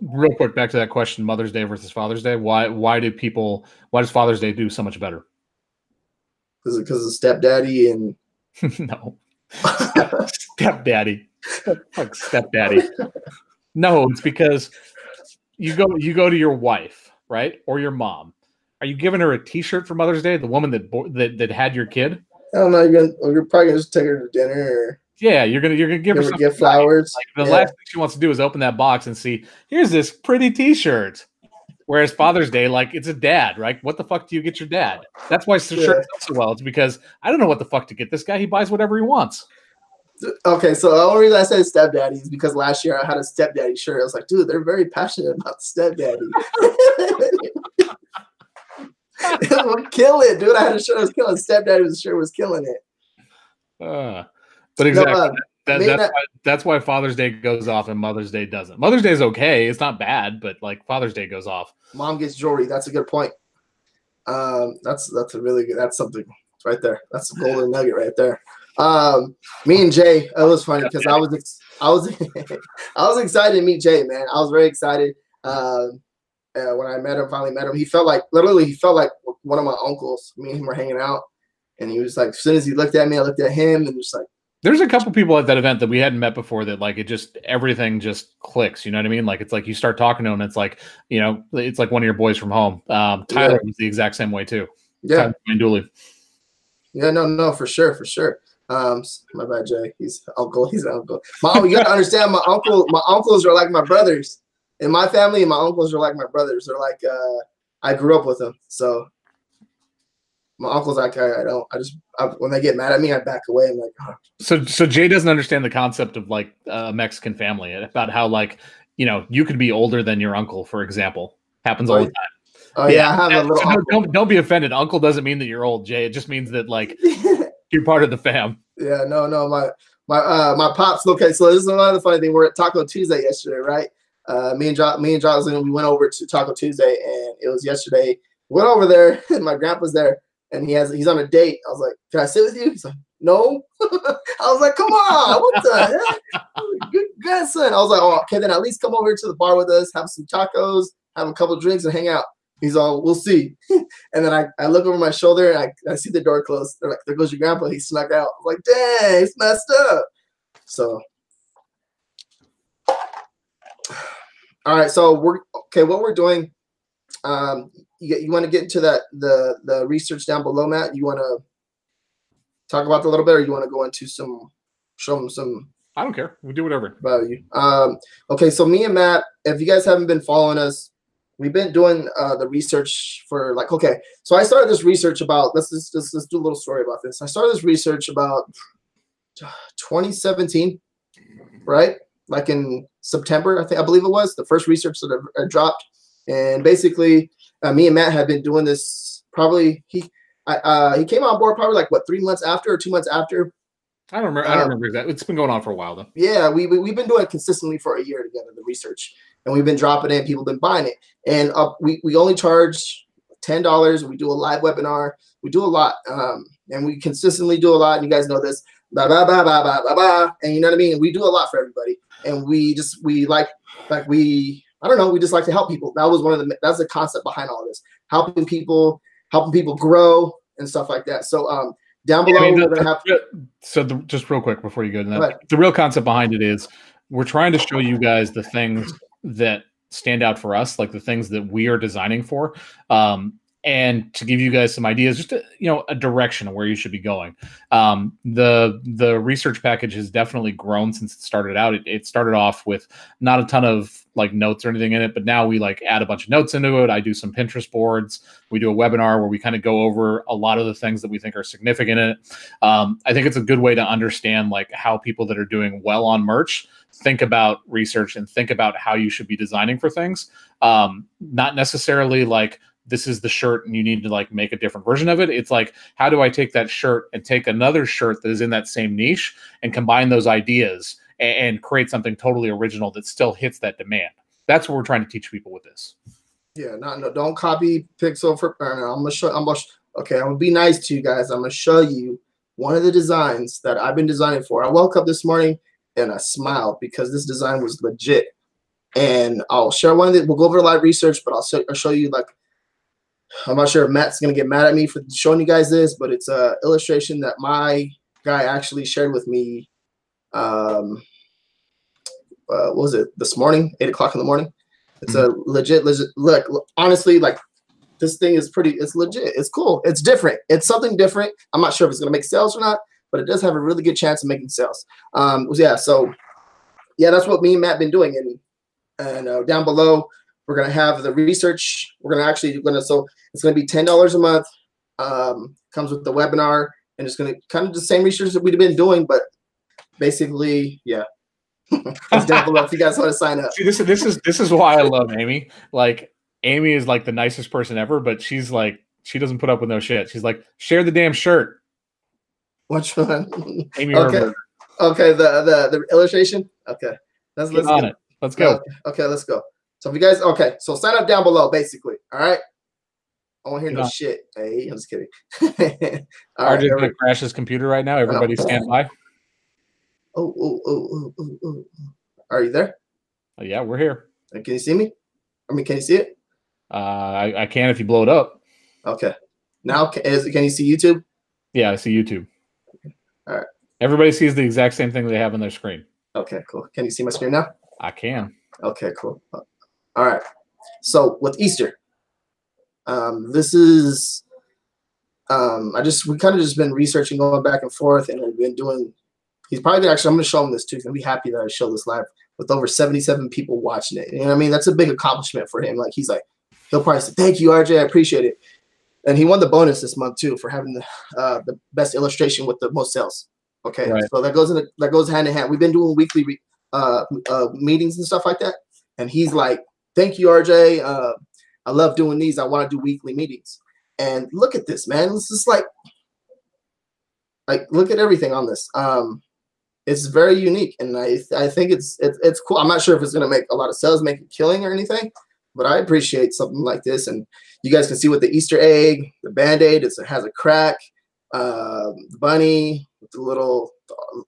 real quick, back to that question: Mother's Day versus Father's Day. Why? Why do people? Why does Father's Day do so much better? Because because of stepdaddy and no, stepdaddy, fuck stepdaddy. No, it's because you go you go to your wife, right, or your mom. Are you giving her a T-shirt for Mother's Day? The woman that bo- that, that had your kid. I don't know, you're gonna you're probably gonna just take her to dinner or Yeah, you're gonna you're gonna give give her gift flowers. Like the Yeah. last thing she wants to do is open that box and see, here's this pretty T-shirt. Whereas Father's Day, like it's a dad, right? What the fuck do you get your dad? That's why the Yeah. shirt sells so well. It's because I don't know what the fuck to get this guy. He buys whatever he wants. Okay, so the only reason I said stepdaddy is because last year I had a stepdaddy shirt. I was like, dude, they're very passionate about stepdaddy. we're killing, dude. I had a shirt I was killing. Stepdaddy's shirt was killing it. Uh, but exactly. No, uh, that, that's, not, why, that's why Father's Day goes off and Mother's Day doesn't. Mother's Day is okay; it's not bad, but like Father's Day goes off. Mom gets jewelry. That's a good point. Um, that's that's a really good. That's something right there. That's a golden nugget right there. Um, me and Jay, it was funny because I was I was I was excited to meet Jay, man. I was very excited. Um, uh, when I met him, finally met him, he felt like literally he felt like one of my uncles. Me and him were hanging out, and he was like, as soon as he looked at me, I looked at him, and just like. There's a couple people at that event that we hadn't met before that like it just everything just clicks. You know what I mean? Like it's like you start talking to him, it's like you know it's like one of your boys from home. Um, Tyler yeah. was the exact same way too. Yeah, Dooley. Yeah, no, no, for sure, for sure. Um, my bad, Jay. He's uncle. He's uncle. My, you gotta understand. My uncle, my uncles are like my brothers. In my family, and my uncles are like my brothers. They're like uh, I grew up with them. So my uncles, like I, I don't. I just I, when they get mad at me, I back away. I'm like, oh. so so Jay doesn't understand the concept of like a Mexican family about how like you know you could be older than your uncle, for example. Happens all the time. Oh yeah, I have a little. So don't, don't be offended. Uncle doesn't mean that you're old, Jay. It just means that like you're part of the fam. Yeah, no, no, my my uh my pops. Okay, so this is another funny thing. We're at Taco Tuesday yesterday, right? Uh, me and jo- me and Jocelyn, we went over to Taco Tuesday, and it was yesterday. Went over there, and my grandpa's there, and he has he's on a date. I was like, "Can I sit with you?" He's like, "No." I was like, "Come on, what the heck?" Good, good son. I was like, "Oh, okay, then at least come over to the bar with us, have some tacos, have a couple drinks, and hang out." He's all, we'll see. and then I, I look over my shoulder and I, I see the door close. They're like, there goes your grandpa. He snuck out. I'm like, dang, he's messed up. So, all right. So we're okay. What we're doing, um, you, you want to get into that the the research down below, Matt? You want to talk about that a little bit, or you want to go into some show them some I don't care. We do whatever. Value. Um, okay, so me and Matt, if you guys haven't been following us, we've been doing uh, the research for like okay so i started this research about let's just let's, let's do a little story about this i started this research about 2017 right like in september i think i believe it was the first research that I dropped and basically uh, me and matt had been doing this probably he uh, he came on board probably like what three months after or two months after I don't remember. I don't um, remember that. It's been going on for a while though. Yeah, we, we have been doing it consistently for a year together. The research, and we've been dropping it. People have been buying it, and uh, we we only charge ten dollars. We do a live webinar. We do a lot, um, and we consistently do a lot. And you guys know this. Blah blah blah blah blah blah blah. And you know what I mean. We do a lot for everybody, and we just we like like we I don't know. We just like to help people. That was one of the that's the concept behind all this. Helping people, helping people grow and stuff like that. So um, down below, I mean, the, we're gonna have. So the, just real quick before you go to that, the real concept behind it is we're trying to show you guys the things that stand out for us, like the things that we are designing for. Um, and to give you guys some ideas, just a, you know a direction of where you should be going. Um, the the research package has definitely grown since it started out. It, it, started off with not a ton of like notes or anything in it, but now we like add a bunch of notes into it. I do some Pinterest boards. We do a webinar where we kind of go over a lot of the things that we think are significant in it. Um, I think it's a good way to understand like how people that are doing well on merch think about research and think about how you should be designing for things. Um, not necessarily like this is the shirt and you need to like make a different version of it. It's like, how do I take that shirt and take another shirt that is in that same niche and combine those ideas and, and create something totally original that still hits that demand? That's what we're trying to teach people with this. Yeah, not no, don't copy Pixel for. Uh, I'm gonna show. I'm gonna. Okay, I'm gonna be nice to you guys. I'm gonna show you one of the designs that I've been designing for. I woke up this morning and I smiled because this design was legit. And I'll share one of the. We'll go over the live research, but I'll show you like I'm not sure if Matt's gonna get mad at me for showing you guys this, but it's a illustration that my guy actually shared with me. Um, uh, what was it this morning? Eight o'clock in the morning. It's mm-hmm. a legit, legit. Look, honestly, like this thing is pretty. It's legit. It's cool. It's different. It's something different. I'm not sure if it's gonna make sales or not, but it does have a really good chance of making sales. Um, yeah. So, yeah, that's what me and Matt been doing, and and uh, down below we're gonna have the research. We're gonna actually gonna so it's gonna be ten dollars a month. Um, comes with the webinar, and it's gonna kind of the same research that we've been doing, but basically, yeah. it's down below if you guys want to sign up. See, this is this is this is why I love Amy. Like Amy is like the nicest person ever, but she's like she doesn't put up with no shit. She's like, share the damn shirt. Which one? Amy Okay. Okay, the the the illustration. Okay, let's Get let's on get- it. Let's go. Okay, okay, let's go. So if you guys, okay, so sign up down below, basically. All right. I won't hear no shit. Hey, I'm just kidding. all right. RJ's we- gonna crash his computer right now. Everybody stand by. Oh, oh, oh, oh, oh, oh. Are you there? Oh, yeah, we're here. Uh, Can you see me? I mean, can you see it? Uh, I, I can if you blow it up. Okay. Now, ca- is, can you see YouTube? Yeah, I see YouTube. All right. Everybody sees the exact same thing they have on their screen. Okay, cool. Can you see my screen now? I can. Okay, cool. All right. So with Easter, um, this is um, I just we kind of just been researching, going back and forth, and we've been doing. He's probably actually. I'm gonna show him this too. He's gonna be happy that I show this live with over 77 people watching it. You know what I mean? That's a big accomplishment for him. Like he's like, he'll probably say, "Thank you, RJ. I appreciate it." And he won the bonus this month too for having the uh, the best illustration with the most sales. Okay, Right. so that goes in that goes hand in hand. We've been doing weekly re- uh, uh, meetings and stuff like that, and he's like, "Thank you, RJ. Uh, I love doing these. I want to do weekly meetings." And look at this, man. This is like, like look at everything on this. Um, it's very unique, and I I think it's it's it's cool. I'm not sure if it's gonna make a lot of sales, make a killing or anything, but I appreciate something like this. And you guys can see with the Easter egg, the band aid, it has a crack, the bunny the little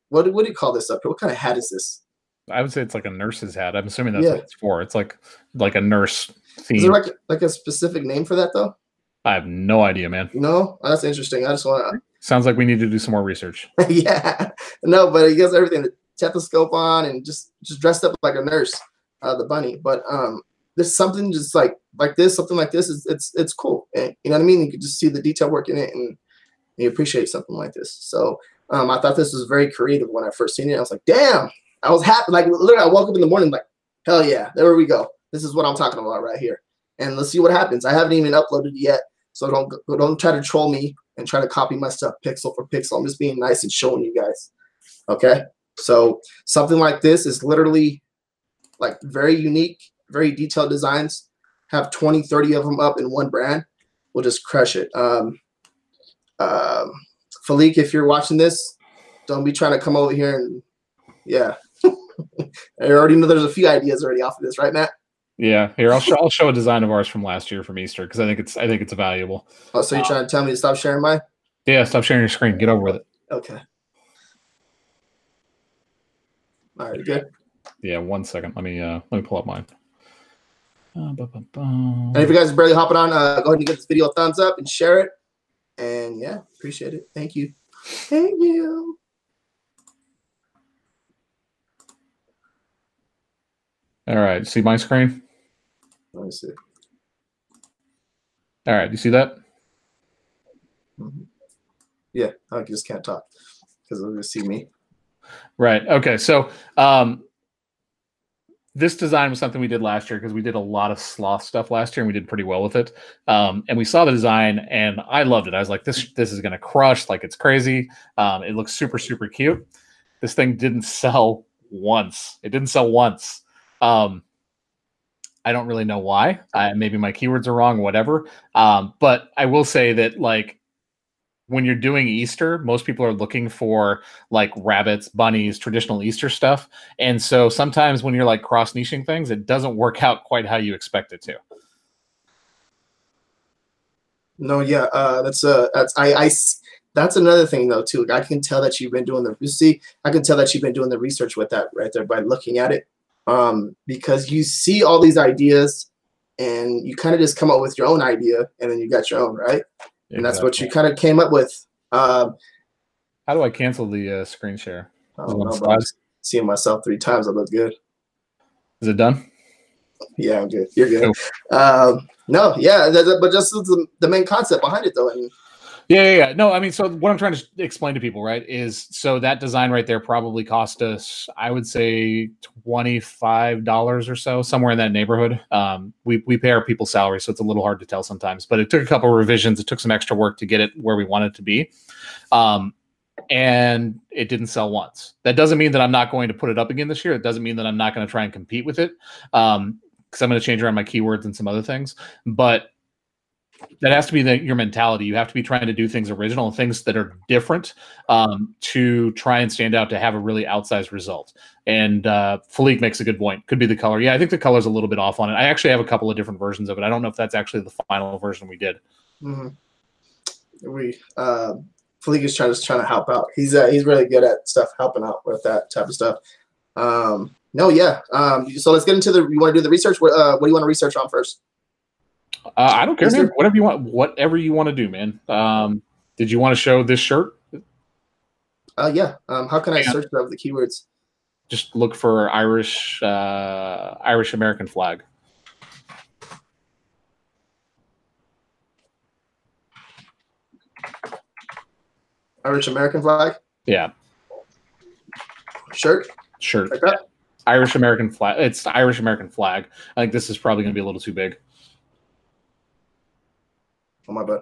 what what do you call this up here? What kind of hat is this? I would say it's like a nurse's hat. I'm assuming that's Yeah. what it's for. It's like like a nurse Is theme. there like like a specific name for that though? I have no idea, man. No, oh, that's interesting. I just want Sounds like we need to do some more research. yeah, no, but he gets everything the stethoscope on and just just dressed up like a nurse, uh, the bunny. But um, there's something just like like this, something like this is it's it's cool. And, you know what I mean? You can just see the detail work in it, and you appreciate something like this. So um, I thought this was very creative when I first seen it. I was like, damn, I was happy. Like literally, I woke up in the morning like, hell yeah, there we go. This is what I'm talking about right here. And let's see what happens. I haven't even uploaded yet, so don't don't try to troll me and try to copy my stuff pixel for pixel. I'm just being nice and showing you guys. Okay, so something like this is literally like very unique, very detailed designs. Have 20, 30 of them up in one brand. We'll just crush it. Um, um, Falik, if you're watching this, don't be trying to come over here and yeah. I already know there's a few ideas already off of this, right, Matt? Yeah, here I'll show I'll show a design of ours from last year from Easter because I think it's I think it's valuable. Oh, so you're trying to tell me to stop sharing mine? Yeah, stop sharing your screen. Get over with it. Okay. All right, good. Yeah, one second. Let me uh let me pull up mine. Uh, bu- bu- bu- And if you guys are barely hopping on, uh, go ahead and give this video a thumbs up and share it. And yeah, appreciate it. Thank you. Thank you. All right, see my screen. Let me see. All right, you see that? Mhm. Yeah, I just can't talk because they're gonna see me. Right. Okay. So um, this design was something we did last year because we did a lot of sloth stuff last year and we did pretty well with it. Um, and we saw the design and I loved it. I was like, this this is gonna crush like it's crazy. Um, it looks super super cute. This thing didn't sell once. It didn't sell once. Um, I don't really know why. I, maybe my keywords are wrong, whatever. Um, but I will say that like when you're doing Easter, most people are looking for like rabbits, bunnies, traditional Easter stuff. And so sometimes when you're like cross niching things, it doesn't work out quite how you expect it to. No, yeah, uh, that's uh, that's I, I that's another thing though too. I can tell that you've been doing the you see, I can tell that you've been doing the research with that right there by looking at it, um, because you see all these ideas, and you kind of just come up with your own idea, and then you got your own right, and that's what you kind of came up with. Um, How do I cancel the uh, screen share? I Is don't know, I'm seeing myself three times. I look good. Is it done? Yeah, I'm good. You're good. Um, no, yeah, that- that- but just the, the main concept behind it though. I mean, Yeah, yeah, yeah. No, I mean, so what I'm trying to explain to people, right, is so that design right there probably cost us, I would say, twenty five dollars or so, somewhere in that neighborhood. Um, we we pay our people salary, so it's a little hard to tell sometimes. But it took a couple revisions. It took some extra work to get it where we want it to be. Um, and it didn't sell once. That doesn't mean that I'm not going to put it up again this year. It doesn't mean that I'm not going to try and compete with it. Um, because I'm going to change around my keywords and some other things. But that has to be the, your mentality. You have to be trying to do things original and things that are different um, to try and stand out to have a really outsized result. And uh, Philippe makes a good point. Could be the color. Yeah, I think the color's a little bit off on it. I actually have a couple of different versions of it. I don't know if that's actually the final version we did. Mm-hmm. We uh, Philippe is trying to trying to help out. He's uh, he's really good at stuff, helping out with that type of stuff. Um, no, yeah. Um, so let's get into the. You want to do the research? What, uh, what do you want to research on first? Uh, I don't care, man. Whatever you want, whatever you want to do, man. Um, did you want to show this shirt? Uh, yeah. Um, how can I search up the keywords? Just look for Irish, uh, Irish American flag. Irish American flag. Yeah. Shirt. Shirt. Like that. Irish American flag. It's Irish American flag. I think this is probably going to be a little too big. Oh my bad.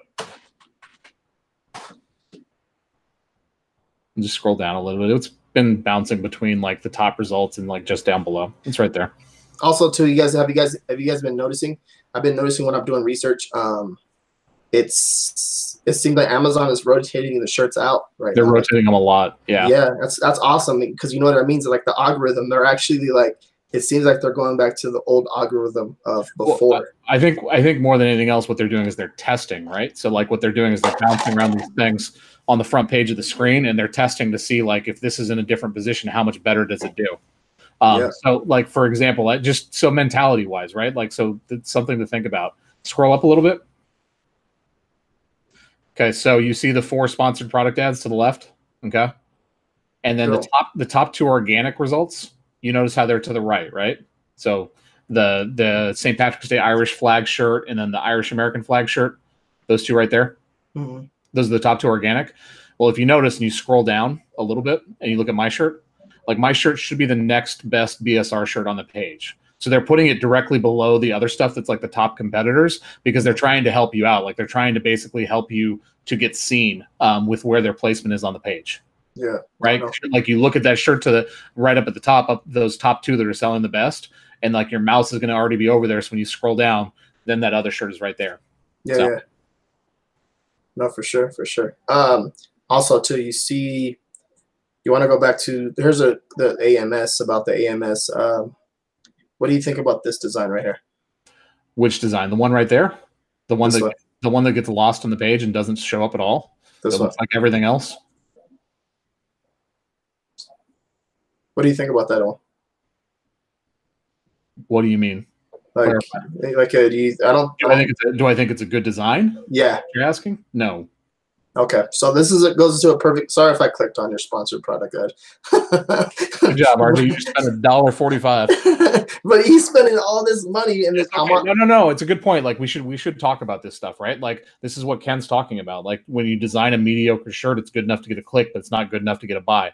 Just scroll down a little bit. It's been bouncing between like the top results and like just down below. It's right there. Also, too, you guys have you guys have you guys been noticing? I've been noticing when I'm doing research. Um, it's it seems like Amazon is rotating the shirts out right. They're now. rotating them a lot. Yeah. Yeah, that's that's awesome because you know what that means. Like the algorithm, they're actually like it seems like they're going back to the old algorithm of before. Well, I think I think more than anything else, what they're doing is they're testing, right? So like what they're doing is they're bouncing around these things on the front page of the screen, and they're testing to see like if this is in a different position, how much better does it do? Um, yeah. So like for example, just so mentality wise, right? Like so, something to think about. Scroll up a little bit. Okay, so you see the four sponsored product ads to the left. Okay, and then the top the top two organic results you notice how they're to the right, right? So the the St. Patrick's Day Irish flag shirt and then the Irish American flag shirt, those two right there. Mm-hmm. Those are the top two organic. Well, if you notice and you scroll down a little bit and you look at my shirt, like my shirt should be the next best BSR shirt on the page. So they're putting it directly below the other stuff that's like the top competitors because they're trying to help you out. Like they're trying to basically help you to get seen um, with where their placement is on the page. Yeah. Right. Like you look at that shirt to the right up at the top of those top two that are selling the best, and like your mouse is going to already be over there. So when you scroll down, then that other shirt is right there. Yeah. So. yeah. No, for sure, for sure. Um, also, too, you see, you want to go back to here's a the AMS about the AMS. Um, what do you think about this design right here? Which design? The one right there, the one this that one. the one that gets lost on the page and doesn't show up at all. This looks like everything else. What do you think about that all? What do you mean? Like, like a, uh, do you, I don't. Do I think it's a, do I think it's a good design? Yeah. You're asking? No. Okay, so this is it goes into a perfect. Sorry if I clicked on your sponsored product ad. Good job, RJ. You just spent a dollar forty-five. but he's spending all this money in this. Okay. No, no, no. It's a good point. Like we should we should talk about this stuff, right? Like this is what Ken's talking about. Like when you design a mediocre shirt, it's good enough to get a click, but it's not good enough to get a buy.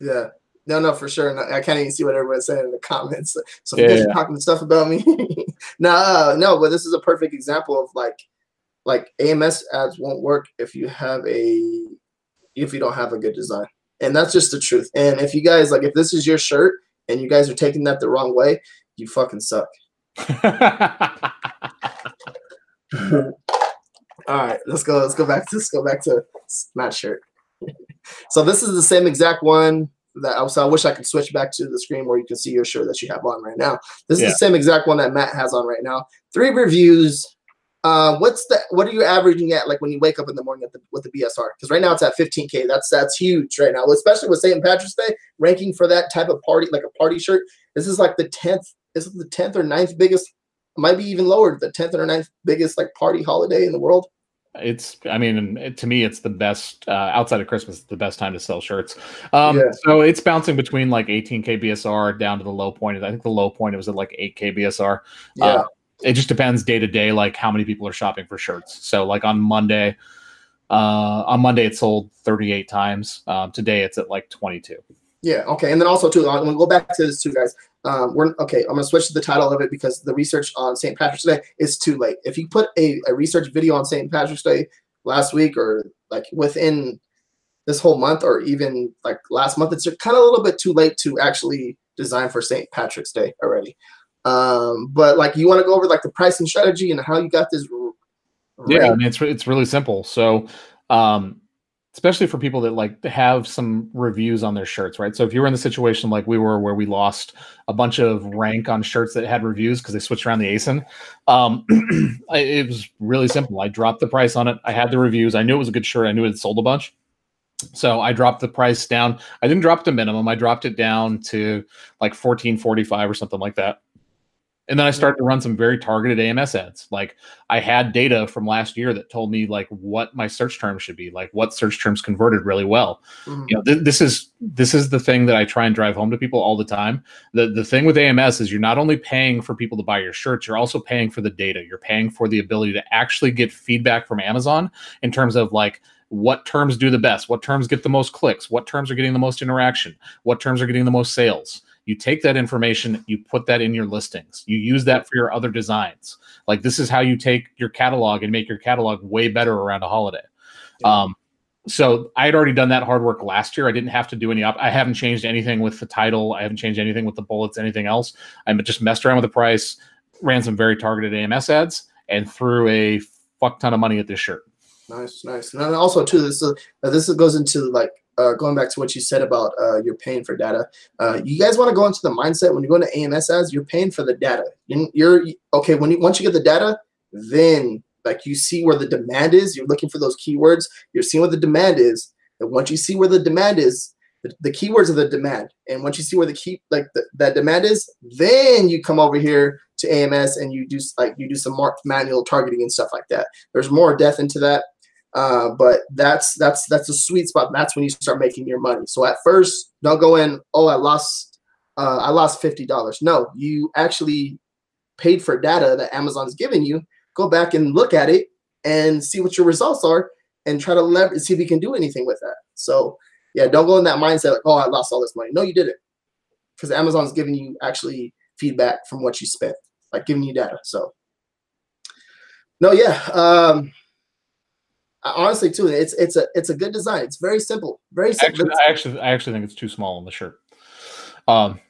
Yeah, no, no, for sure. I can't even see what everyone's saying in the comments. So yeah, yeah. talking stuff about me. no, uh, no, but this is a perfect example of like, like AMS ads won't work if you have a, if you don't have a good design, and that's just the truth. And if you guys like, if this is your shirt and you guys are taking that the wrong way, you fucking suck. All right, let's go. Let's go back to let's go back to Matt's shirt. so this is the same exact one that so I wish I could switch back to the screen where you can see your shirt that you have on right now. This is yeah. the same exact one that Matt has on right now. Three reviews. Uh, what's the what are you averaging at like when you wake up in the morning the, with the BSR? Because right now it's at 15k. That's that's huge right now, especially with St. Patrick's Day ranking for that type of party, like a party shirt. This is like the 10th. This is the 10th or 9th biggest, might be even lower, the 10th or 9th biggest like party holiday in the world it's i mean to me it's the best uh, outside of christmas the best time to sell shirts. Um, yeah. so it's bouncing between like 18k bsr down to the low point. I think the low point it was at like 8k bsr yeah uh, it just depends day to day like how many people are shopping for shirts. So like on monday uh, on monday it sold 38 times. Um, today it's at like 22 yeah okay and then also too i'm gonna go back to this too guys um, we're okay. I'm gonna switch to the title of it because the research on St. Patrick's Day is too late. If you put a, a research video on St. Patrick's Day last week or like within this whole month or even like last month, it's kind of a little bit too late to actually design for St. Patrick's Day already. Um, but like you want to go over like the pricing strategy and how you got this. Yeah, I mean it's it's really simple. So um, especially for people that like have some reviews on their shirts, right? So if you were in the situation like we were, where we lost a bunch of rank on shirts that had reviews because they switched around the ASIN, um, it was really simple. I dropped the price on it. I had the reviews. I knew it was a good shirt. I knew it had sold a bunch. So I dropped the price down. I didn't drop the minimum. I dropped it down to like 1445 or something like that. And then I started to run some very targeted AMS ads. Like I had data from last year that told me like what my search terms should be, like what search terms converted really well. Mm-hmm. You know, th- this is this is the thing that I try and drive home to people all the time. The the thing with AMS is you're not only paying for people to buy your shirts, you're also paying for the data. You're paying for the ability to actually get feedback from Amazon in terms of like what terms do the best, what terms get the most clicks, what terms are getting the most interaction, what terms are getting the most sales you take that information, you put that in your listings. You use that for your other designs. Like this is how you take your catalog and make your catalog way better around a holiday. Yeah. Um, so I had already done that hard work last year. I didn't have to do any op- I haven't changed anything with the title. I haven't changed anything with the bullets, anything else. I just messed around with the price, ran some very targeted AMS ads, and threw a fuck ton of money at this shirt. Nice, nice. And then also too, this uh, this goes into like uh, going back to what you said about uh, you're paying for data, uh, you guys want to go into the mindset when you go to AMS ads, you're paying for the data. You're okay when you once you get the data, then like you see where the demand is. You're looking for those keywords. You're seeing what the demand is, and once you see where the demand is, the, the keywords are the demand. And once you see where the key like the, that demand is, then you come over here to AMS and you do like you do some manual targeting and stuff like that. There's more depth into that. Uh, but that's that's that's a sweet spot. That's when you start making your money. So at first, don't go in. Oh, I lost. Uh, I lost fifty dollars. No, you actually paid for data that Amazon's giving you. Go back and look at it and see what your results are, and try to leverage. See if you can do anything with that. So yeah, don't go in that mindset like, oh, I lost all this money. No, you didn't, because Amazon's giving you actually feedback from what you spent, like giving you data. So no, yeah. Um, honestly too it's it's a it's a good design. It's very simple very simple actually, i actually i actually think it's too small on the shirt. Um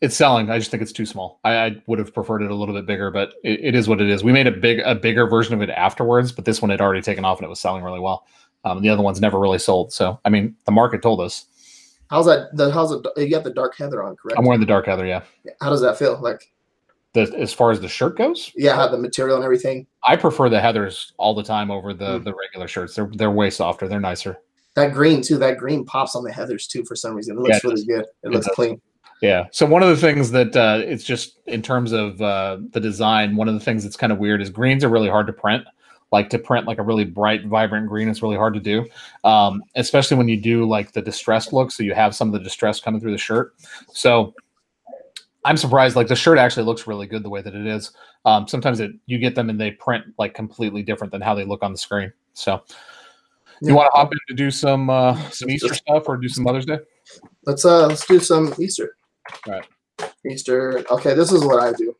it's selling. I just think it's too small. I, I would have preferred it a little bit bigger but it, it is what it is. We made a big a bigger version of it afterwards but this one had already taken off and it was selling really well. Um, the other one's never really sold. So i mean the market told us. How's that the how's it you got the dark heather on correct? I'm wearing the dark heather yeah. How does that feel? Like the as far as the shirt goes. Yeah, the material and everything. I prefer the heathers all the time over the mm. the regular shirts. They're they're way softer. They're nicer. That green too. That green pops on the heathers too for some reason. It looks yeah, really good. It, it looks does. clean. Yeah. So one of the things that uh, it's just in terms of uh, the design, one of the things that's kind of weird is greens are really hard to print. Like to print like a really bright, vibrant green it's really hard to do, um, especially when you do like the distressed look. So you have some of the distress coming through the shirt. So I'm surprised. Like the shirt actually looks really good the way that it is. Um, sometimes it you get them and they print like completely different than how they look on the screen. So, you yeah. want to hop in to do some uh, some Easter stuff or do some Mother's Day? Let's uh let's do some Easter. All right. Easter. Okay, this is what I do.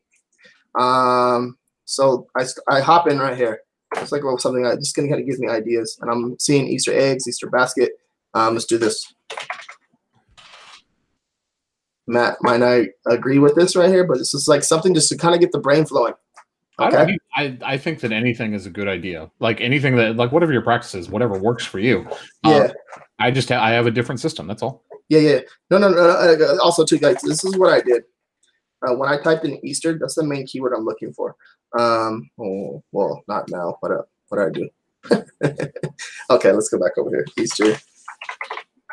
Um, so I I hop in right here. It's like well, something that just gonna kind of gives me ideas, and I'm seeing Easter eggs, Easter basket. Um, let's do this. Matt might not agree with this right here, but this is like something just to kind of get the brain flowing. Okay. I, I, I think that anything is a good idea. Like anything that like whatever your practices, whatever works for you. Yeah. Um, I just ha- I have a different system. That's all. Yeah, yeah. No, no, no. no. Uh, also, too, guys, this is what I did. Uh, when I typed in Easter, that's the main keyword I'm looking for. Um, oh, well, not now. What uh, what do I do? okay, let's go back over here. Easter.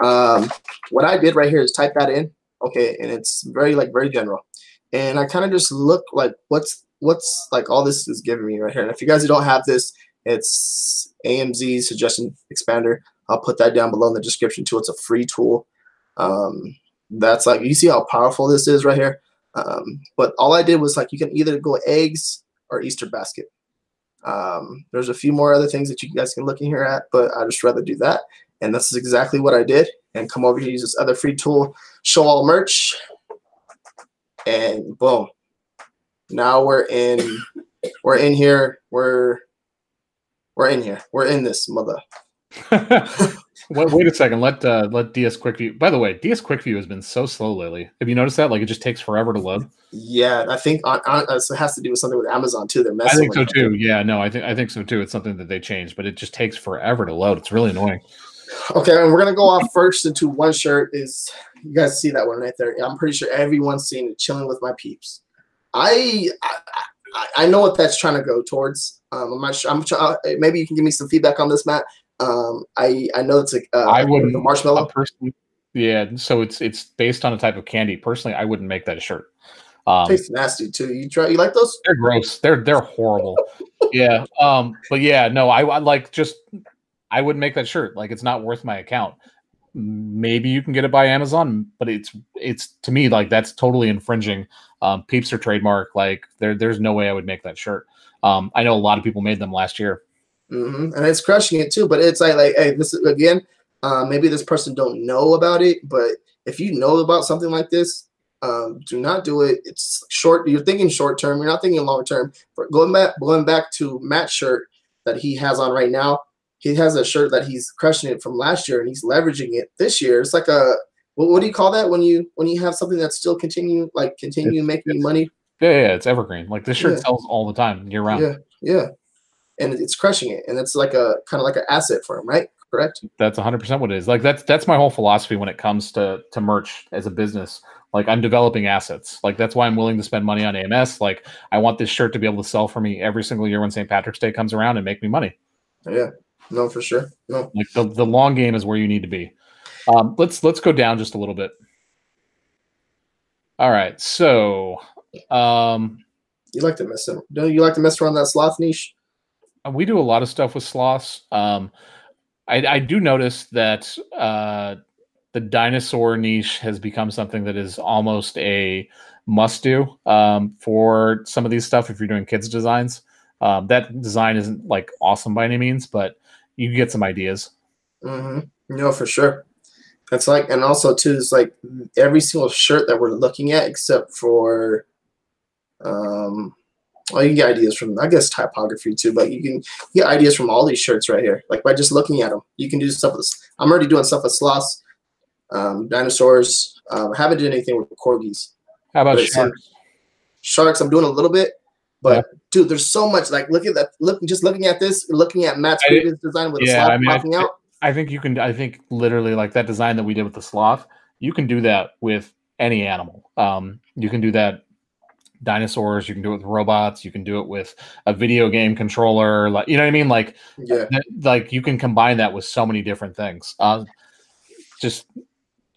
Um, what I did right here is type that in okay and it's very like very general. And i kind of just look like what's what's like all this is giving me right here. And if you guys don't have this it's amz suggestion expander. I'll put that down below in the description too. It's a free tool. Um, that's like you see how powerful this is right here? Um, but all i did was like you can either go eggs or easter basket. Um, there's a few more other things that you guys can look in here at but i just rather do that. And this is exactly what i did. And come over here use this other free tool show all merch, and boom. Now we're in we're in here. We're we're in here. We're in this mother. wait, wait a second. Let uh, let DS QuickView. By the way, DS QuickView has been so slow lately. Have you noticed that? Like it just takes forever to load. Yeah, I think on, on, uh, so it has to do with something with Amazon too. They're messing. I think so too. Yeah, no, I think I think so too. It's something that they changed, but it just takes forever to load. It's really annoying. Okay, and we're gonna go off first into one shirt. Is you guys see that one right there? I'm pretty sure everyone's seen it. Chilling with my peeps. I I, I- know what that's trying to go towards. Um, I'm not sure. I'm try- uh, maybe you can give me some feedback on this, Matt. Um, I I know it's a uh, I wouldn't- the marshmallow. Personally, yeah. So it's it's based on a type of candy. Personally, I wouldn't make that a shirt. Um, Tastes nasty too. You try? You like those? they're gross. They're they're horrible. yeah. Um. But yeah, no. I, I like just. I wouldn't make that shirt. Like it's not worth my account. Maybe you can get it by Amazon, but it's it's to me like that's totally infringing um, Peeps or trademark. Like there there's no way I would make that shirt. Um, I know a lot of people made them last year. hmm And it's crushing it too. But it's like like hey, this is again. Uh, maybe this person don't know about it, but if you know about something like this, um, do not do it. It's short. You're thinking short term. You're not thinking long term. Going back, going back to Matt's shirt that he has on right now. He has a shirt that he's crushing it from last year, and he's leveraging it this year. It's like a what, what do you call that when you when you have something that's still continue like continue making you money? Yeah, yeah, it's evergreen. Like this shirt Yeah. sells all the time, year round. Yeah, yeah, and it's crushing it, and it's like a kind of like an asset for him, right? Correct. That's 100% what it is. Like that's that's my whole philosophy when it comes to to merch as a business. Like I'm developing assets. Like that's why I'm willing to spend money on AMS. Like I want this shirt to be able to sell for me every single year when St. Patrick's Day comes around and make me money. Yeah, no, for sure. No, Like the, the long game is where you need to be. Um, let's let's go down just a little bit. All right, so um, you like to mess around. Don't you like to mess around that sloth niche? we do a lot of stuff with sloths. Um, I, I do notice that uh, the dinosaur niche has become something that is almost a must do um, for some of these stuff if you're doing kids designs. Um, that design isn't like awesome by any means, but you get some ideas. Mm-hmm. No, for sure. It's like, and also too, it's like every single shirt that we're looking at, except for, um, well, you can get ideas from, I guess, typography too, but you can get ideas from all these shirts right here. Like by just looking at them, you can do stuff with. I'm already doing stuff with sloths, um, dinosaurs. Um, I haven't done anything with corgis. How about But it's in- sharks? Sharks, I'm doing a little bit, but dude, there's so much. Like, look at that. Look, just looking at this, looking at Matt's I- previous design with the yeah, sloth I mean, I- out. I think you can. I think literally like that design that we did with the sloth. You can do that with any animal. Um, you can do that dinosaurs. You can do it with robots. You can do it with a video game controller. Like you know what I mean? Like Yeah. that- like you can combine that with so many different things. Uh, just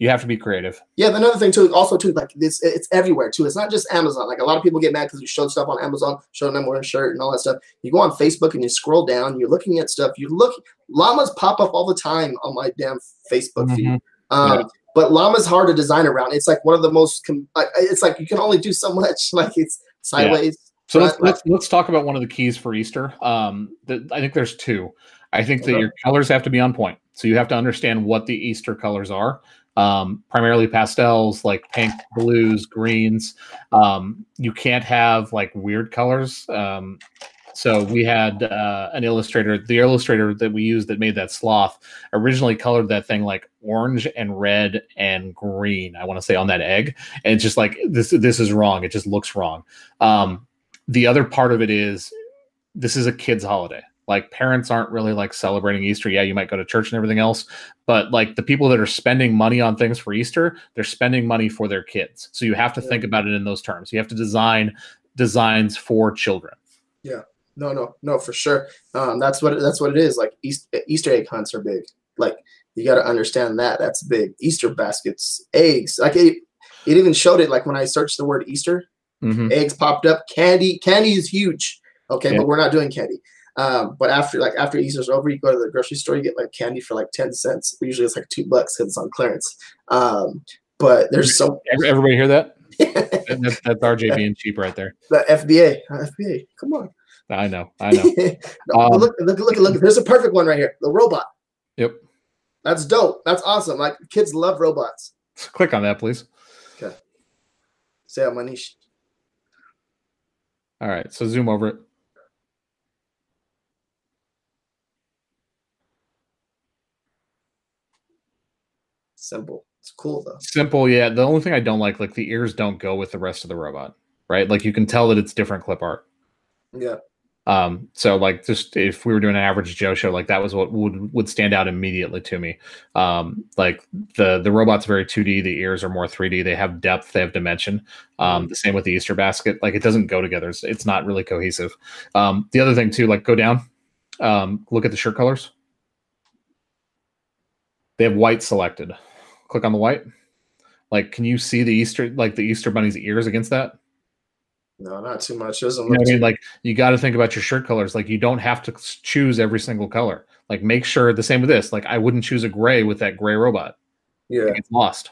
you have to be creative. Yeah, the another thing too, also too, like this, it's everywhere too. It's not just Amazon. Like a lot of people get mad because we show stuff on Amazon, showing them wearing a shirt and all that stuff. You go on Facebook and you scroll down, you're looking at stuff. You look, llamas pop up all the time on my damn Facebook feed. Mhm. Um, Yeah. But llama's hard to design around. It's like one of the most. Com- it's like you can only do so much. Like it's sideways. So let's, let's let's talk about one of the keys for Easter. Um, the, I think there's two. I think that your colors have to be on point. So you have to understand what the Easter colors are. Um, primarily pastels like pink, blues, greens. Um, you can't have like weird colors. Um, so we had uh, an illustrator, the illustrator that we used that made that sloth originally colored that thing like orange and red and green. I want to say on that egg, and it's just like this. This is wrong. It just looks wrong. Um, the other part of it is this is a kids holiday like parents aren't really like celebrating easter yeah you might go to church and everything else but like the people that are spending money on things for easter they're spending money for their kids so you have to think about it in those terms you have to design designs for children Yeah. No, no, no, for sure. Um, that's what that's what it is. Like East, Easter egg hunts are big. Like you got to understand that. That's big. Easter baskets, eggs. Like it, it even showed it. Like when I searched the word Easter, Mhm. eggs popped up. Candy, candy is huge. Okay, Yeah. but we're not doing candy. Um, but after like after Easter's over, you go to the grocery store, you get like candy for like ten cents. Usually it's like two bucks because it's on clearance. Um, but there's so everybody hear that That- that's, that's rj being cheap right there The FBA, FBA. Come on. i know i know no, Um, look, look, look, look. There's a perfect one right here. The robot. yep That's dope. That's awesome. Like kids love robots. click on that please Okay. Say Manish. all right so zoom over it Simple. It's cool though. Simple, yeah. The only thing I don't like, like the ears don't go with the rest of the robot, right? Like you can tell that it's different clip art. Yeah. Um, so like just if we were doing an average Joe show, like that was what would would stand out immediately to me. Um, like the the robot's very 2D, the ears are more 3D, they have depth, they have dimension. Um, the same with the Easter basket, like it doesn't go together, it's, it's not really cohesive. Um, the other thing too, like go down, um, look at the shirt colors. They have white selected. Click on the white. Like, can you see the Easter like the Easter bunny's ears against that? No, not too much. Doesn't You know look I mean? Like you got to think about your shirt colors. Like you don't have to choose every single color. Like make sure the same with this. Like I wouldn't choose a gray with that gray robot. yeah. It gets lost.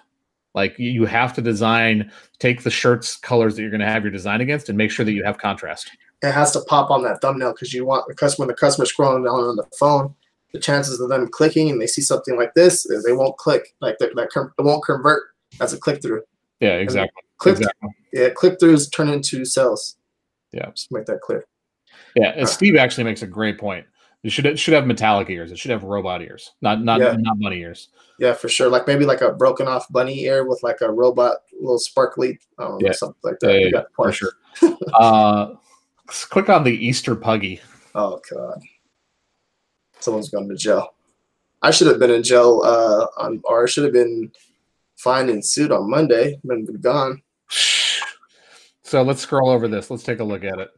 Like you- you have to design, take the shirts colors that you're going to have your design against, and make sure that you have contrast. It has to pop on that thumbnail because you want the customer when the customer scrolling down on the phone, the chances of them clicking and they see something like this, is they won't click. Like that, that com- it won't convert as a click through. Yeah, exactly. Click Exactly. yeah, click throughs turn into sales. Yeah. Just make that clear. Yeah, and Steve actually makes a great point. You should it should have metallic ears. It should have robot ears, not not Yeah. not bunny ears. Yeah, for sure. Like maybe like a broken off bunny ear with like a robot little sparkly, know, Yeah. something like that. Yeah, yeah, for sure. uh, click on the Easter puggy. Oh god. Someone's gone to jail. I should have been in jail uh on or I should have been fined and sued on Monday. Been gone. So let's scroll over this. Let's take a look at it.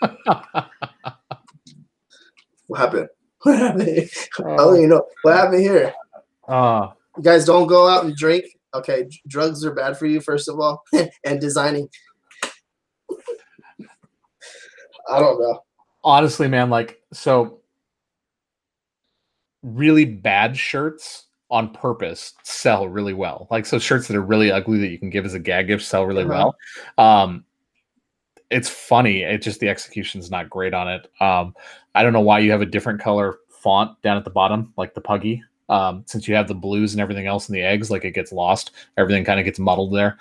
What happened? What happened? Oh, you know what happened here? Uh, You guys don't go out and drink. Okay, drugs are bad for you, first of all, and designing. I don't know. honestly, man, like so really bad shirts on purpose sell really well. Like so shirts that are really ugly that you can give as a gag gift sell really Uh-huh. well. Um it's funny. It just the execution's not great on it. Um I don't know why you have a different color font down at the bottom, like the puggy. Um, since you have the blues and everything else in the eggs, like it gets lost. Everything kind of gets muddled there.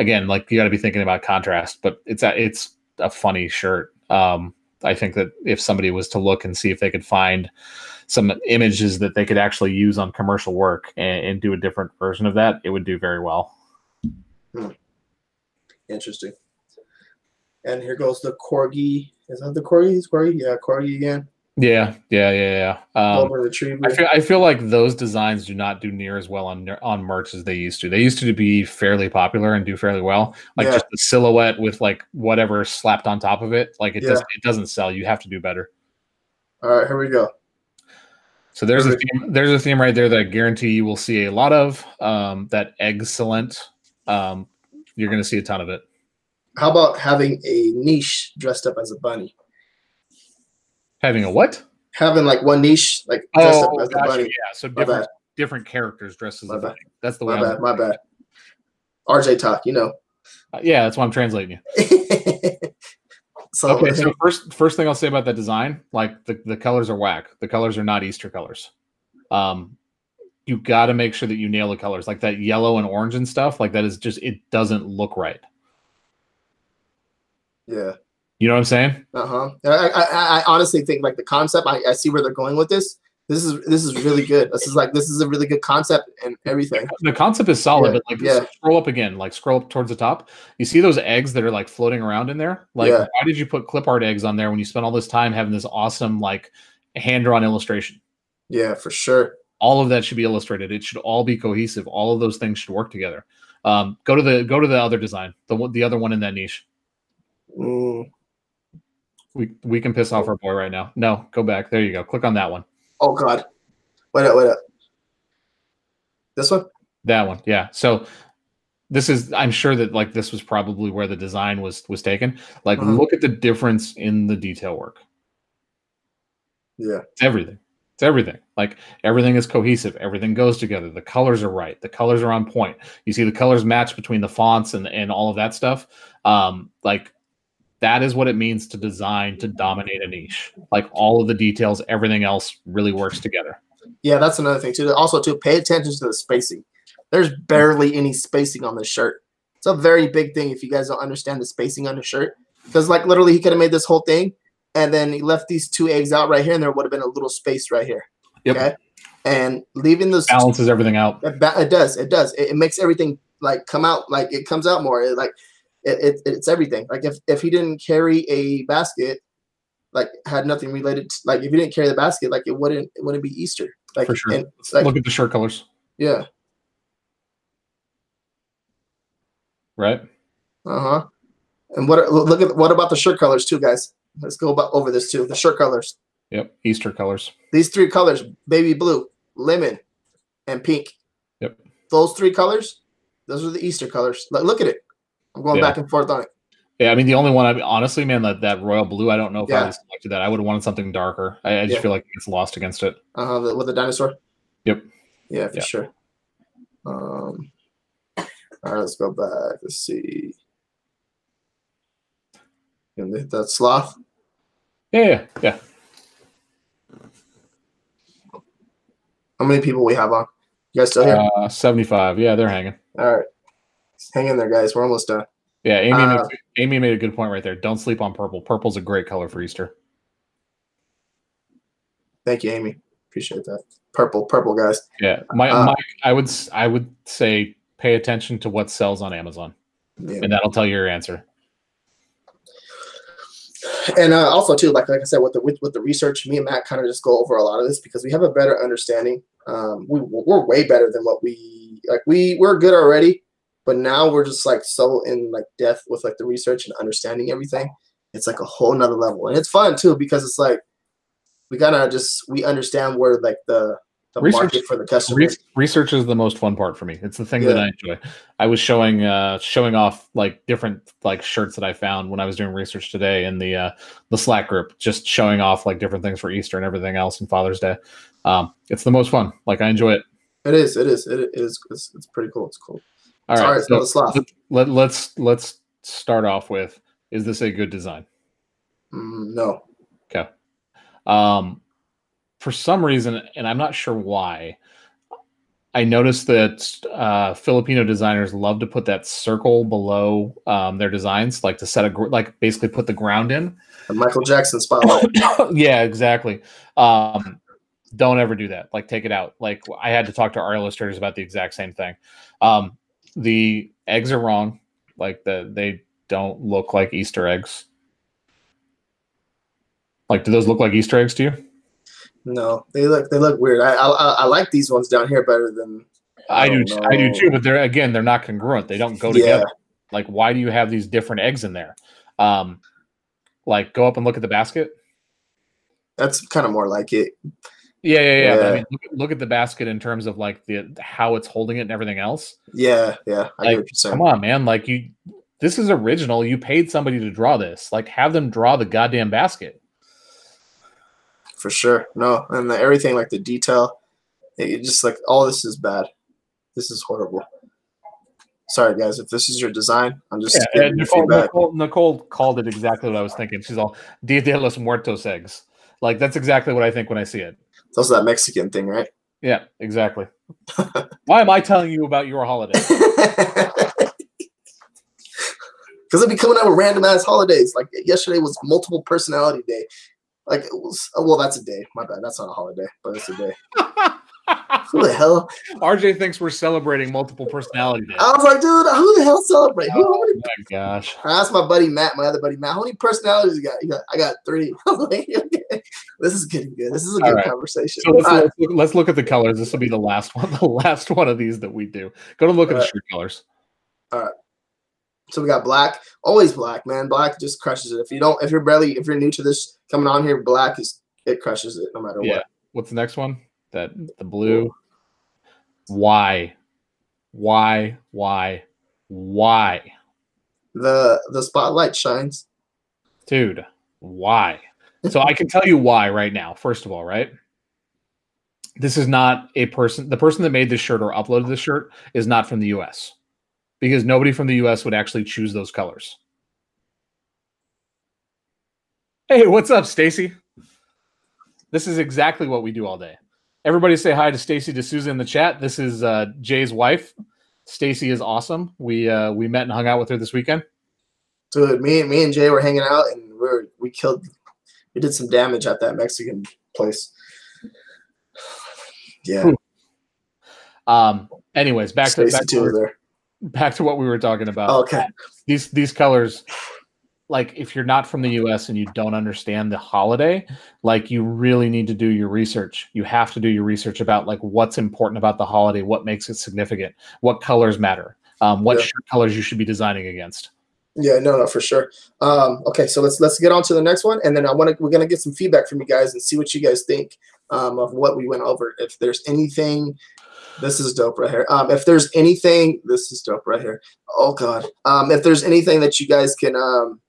Again, like you got to be thinking about contrast, but it's a it's a funny shirt. Um, I think that if somebody was to look and see if they could find some images that they could actually use on commercial work and, and do a different version of that, it would do very well. Interesting. And here goes the corgi. Is that the corgi? Corgi? Yeah, corgi again. Yeah, yeah, yeah, yeah. Um, I feel I feel like those designs do not do near as well on on merch as they used to. They used to be fairly popular and do fairly well. Like Yeah. just the silhouette with like whatever slapped on top of it. Like it Yeah. does it doesn't sell. You have to do better. All right, here we go. So there's a theme, there's a theme right there that I guarantee you will see a lot of. Um, that excellent. Um, you're going to see a ton of it. How about having a niche dressed up as a bunny? Having a what? Having like one niche, like dressed up Oh, as a gotcha. bunny. yeah. So My different bad. different characters dressed as My a bad. That's the My way. I'm, bad. My bad. RJ talk, you know. uh, yeah, that's why I'm translating you. so okay so first first thing i'll say about that design like the, the colors are whack the colors are not easter colors um you got to make sure that you nail the colors like that yellow and orange and stuff like that is just it doesn't look right yeah. You know what i'm saying Uh huh. I, I, I- honestly think like the concept. I, I see where they're going with this. This is this is really good. This is like this is a really good concept and everything. the concept is solid Yeah, but like yeah. scroll up again like scroll up towards the top you see those eggs that are like floating around in there like Yeah. why did you put clip art eggs on there when you spent all this time having this awesome like hand drawn illustration Yeah, for sure. all of that should be illustrated it should all be cohesive all of those things should work together um, go to the go to the other design the one the other one in that niche Mm. We we can piss off our boy right now. No go back. There you go. Click on that one. Oh God. Wait up. Wait up. This one. that one yeah. So this is i'm sure that like this was probably where the design was was taken. Like Mhm. look at the difference in the detail work. Yeah. it's everything. It's everything. Like everything is cohesive. Everything goes together. The colors are right. The colors are on point. You see the colors match between the fonts and and all of that stuff? Um like that is what it means to design to dominate a niche like all of the details everything else really works together Yeah, that's another thing too. Also, too, pay attention to the spacing. There's barely any spacing on this shirt. It's a very big thing if you guys don't understand the spacing on the shirt. Because like literally, he could have made this whole thing, and then he left these two eggs out right here, and there would have been a little space right here. Yep. Okay, and leaving those Balances everything out. it, ba- it does. It does. It, it makes everything like come out like it comes out more. It, like it, it, it's everything. Like if if he didn't carry a basket, like had nothing related. To, like if he didn't carry the basket, like it wouldn't it wouldn't be Easter. Like For sure. and, like Look at the shirt colors, yeah. right? Uh huh. And what look at what about the shirt colors too, guys? Let's go about over this too. The shirt colors. Yep. Easter colors. These three colors: baby blue, lemon, and pink. Yep. Those three colors. Those are the Easter colors. Like, look at it. I'm going Yeah. back and forth on it. Yeah, I mean the only one. I mean, honestly, man, that that royal blue. I don't know if I Yeah. have selected that. I would have wanted something darker. I, I just Yeah. feel like it's lost against it. Uh. The, with the dinosaur. Yep. Yeah, for Yeah. sure. Um. All right, let's go back. Let's see. And the sloth. Yeah, yeah, yeah. How many people we have on? You guys still here? Uh, Seventy-five. Yeah, they're hanging. All right. Hang in there, guys. We're almost done. Yeah, Amy. Uh, made, Amy made a good point right there. Don't sleep on purple. Purple's a great color for Easter. Thank you, Amy. Appreciate that. Purple, purple, guys. Yeah, my, Uh. I would I would say pay attention to what sells on Amazon, Yeah. and that'll tell you your answer. and uh, also too, like like I said, with the with, with the research, me and Matt kind of just go over a lot of this because we have a better understanding. Um, we we're way better than what we like. We we're good already, but now we're just like so in like depth with like the research and understanding everything. It's like a whole nother level, and it's fun too because it's like we gotta just we understand where like the the Research- market for the customer. Re- research is the most fun part for me. It's the thing that I enjoy. I was showing uh showing off like different like shirts that I found when I was doing research today in the uh the Slack group, just showing off like different things for Easter and everything else and Father's Day. Um it's the most fun. Like I enjoy it. It is. It is. It is. It's, it's pretty cool. It's cool. All Sorry, right. it's not a sloth. let, let, let's let's start off with is this a good design? Mm, no. Okay. Um, for some reason, and I'm not sure why, I noticed that uh, Filipino designers love to put that circle below um, their designs, like to set a gr- like basically put the ground in. The Michael Jackson spotlight. yeah, exactly. Um, don't ever do that. Like take it out. Like I had to talk to our illustrators about the exact same thing. Um, the eggs are wrong. Like the they don't look like Easter eggs. Like, do those look like Easter eggs to you? No, they look they look weird. I I, I I like these ones down here better than I do, don't I do too. But they're again, they're not congruent. They don't go Yeah. together. Like, why do you have these different eggs in there? Um, like, go up and look at the basket. That's kind of more like it. Yeah, yeah, yeah. but I mean, look, look at the basket in terms of like the how it's holding it and everything else. Yeah, yeah. I Like, what you're. Come on, man. Like you, this is original. You paid somebody to draw this. Like, have them draw the goddamn basket. For sure. No, and the, everything like the detail, it, just like all this is bad. This is horrible. Sorry guys, if this is your design, I'm just Yeah, Nicole. Nicole, Nicole called it exactly what I was thinking. She's all Dia de los Muertos eggs. Like that's exactly what I think when I see it. It's also that Mexican thing, right? Yeah, exactly. Why am I telling you about your holiday? Because they be coming out with random ass holidays. Like yesterday was multiple personality day. Like it was. Oh, well, that's a day. My bad. That's not a holiday, but it's a day. Who the hell? RJ thinks we're celebrating multiple personality days. I was like, dude, who the hell celebrate? Who, Oh many my gosh. I asked my buddy Matt, my other buddy Matt, how many personalities you got? He got I got three. Like, okay, this is getting good. This is a All good right. conversation. So let's, All right. look, let's look at the colors. This will be the last one, the last one of these that we do. Go to look at the Alright. shirt colors. All right. So we got black, always black, man. Black just crushes it. If you don't, if you're barely, if you're new to this coming on here, black is it crushes it no matter Yeah. what. What's the next one? That the blue. Why? Why? Why? Why? The the spotlight shines. Dude, why? So I can tell you why right now. First of all, right? This is not a person, the person that made this shirt or uploaded this shirt is not from the US because nobody from the US would actually choose those colors. Hey, what's up, Stacy? This is exactly what we do all day. Everybody say hi to Stacy D'Souza in the chat. This is uh, Jay's wife. Stacy is awesome. We uh, we met and hung out with her this weekend. Dude, me and me and Jay were hanging out and we were we killed we did some damage at that Mexican place. Yeah. Um. Anyways, back to back to, back to what we were talking about. Okay. these these colors like if you're not from the US and you don't understand the holiday like you really need to do your research you have to do your research about like what's important about the holiday what makes it significant what colors matter um, what Yeah. shirt colors you should be designing against Yeah, no, no, for sure. Um, okay, so let's let's get on to the next one, and then I want to we're gonna get some feedback from you guys and see what you guys think um, of what we went over. If there's anything, this is dope right here. Um, if there's anything, this is dope right here. Oh God, um, if there's anything that you guys can um,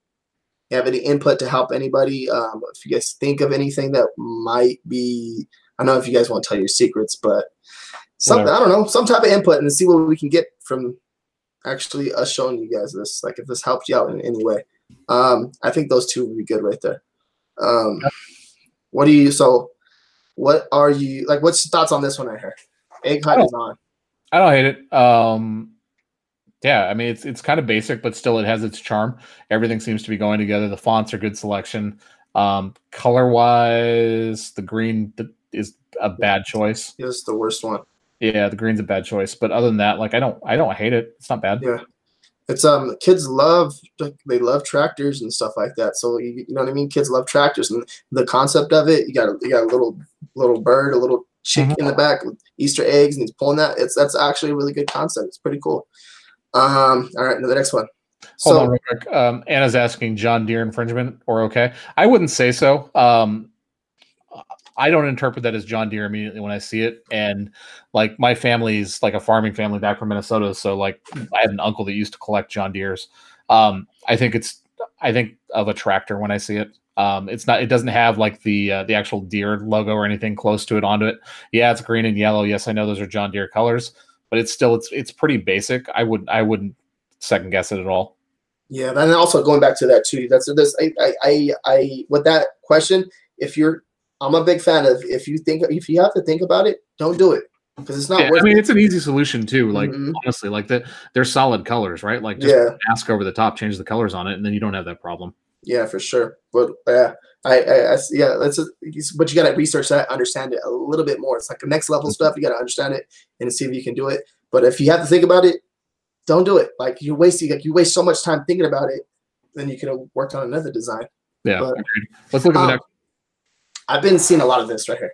have any input to help anybody, um, if you guys think of anything that might be, I don't know if you guys want to tell your secrets, but something I don't know, some type of input and see what we can get from actually us showing you guys this. Like if this helped you out in any way. Um, I think those two would be good right there. Um, what do you so what are you like what's your thoughts on this one right here? Egg hunt Oh. is on. i don't hate it um yeah i mean it's it's kind of basic but still it has its charm everything seems to be going together the fonts are good selection um color wise the green is a bad choice This is the worst one. Yeah, the green's a bad choice, but other than that, like I don't, I don't hate it. It's not bad. Yeah. It's um kids love like, they love tractors and stuff like that. So you, you know what I mean? Kids love tractors and the concept of it. You got a, you got a little little bird, a little chick Mhm. in the back with Easter eggs, and he's pulling that. It's that's actually a really good concept. It's pretty cool. Um, all right, now the next one. Hold So on real quick. Um, Anna's asking John Deere infringement or okay. I wouldn't say so. Um, I don't interpret that as John Deere immediately when I see it. And like my family's like a farming family back from Minnesota, so like I had an uncle that used to collect John Deere's. Um, I think it's I think of a tractor when I see it. Um, it's not. It doesn't have like the uh, the actual Deere logo or anything close to it onto it. Yeah, it's green and yellow. Yes, I know those are John Deere colors, but it's still it's it's pretty basic. I wouldn't I wouldn't second guess it at all. Yeah, and also going back to that too. That's this. I, I, I, with that question, if you're, I'm a big fan of. If you think, if you have to think about it, don't do it because it's not Yeah, worth. I mean, it. it's an easy solution too. Like Mhm. honestly, like the they're solid colors, right? Like just Yeah, mask over the top, change the colors on it, and then you don't have that problem. yeah, for sure. But yeah, I, I, I yeah, that's. A, but you got to research that, understand it a little bit more. It's like the next Mm-hmm. level stuff. You got to understand it and see if you can do it. But if you have to think about it, don't do it. Like you waste, like you waste so much time thinking about it, then you could have worked on another design. Yeah, But-. Let's look at the Um, next. I've been seeing a lot of this right here,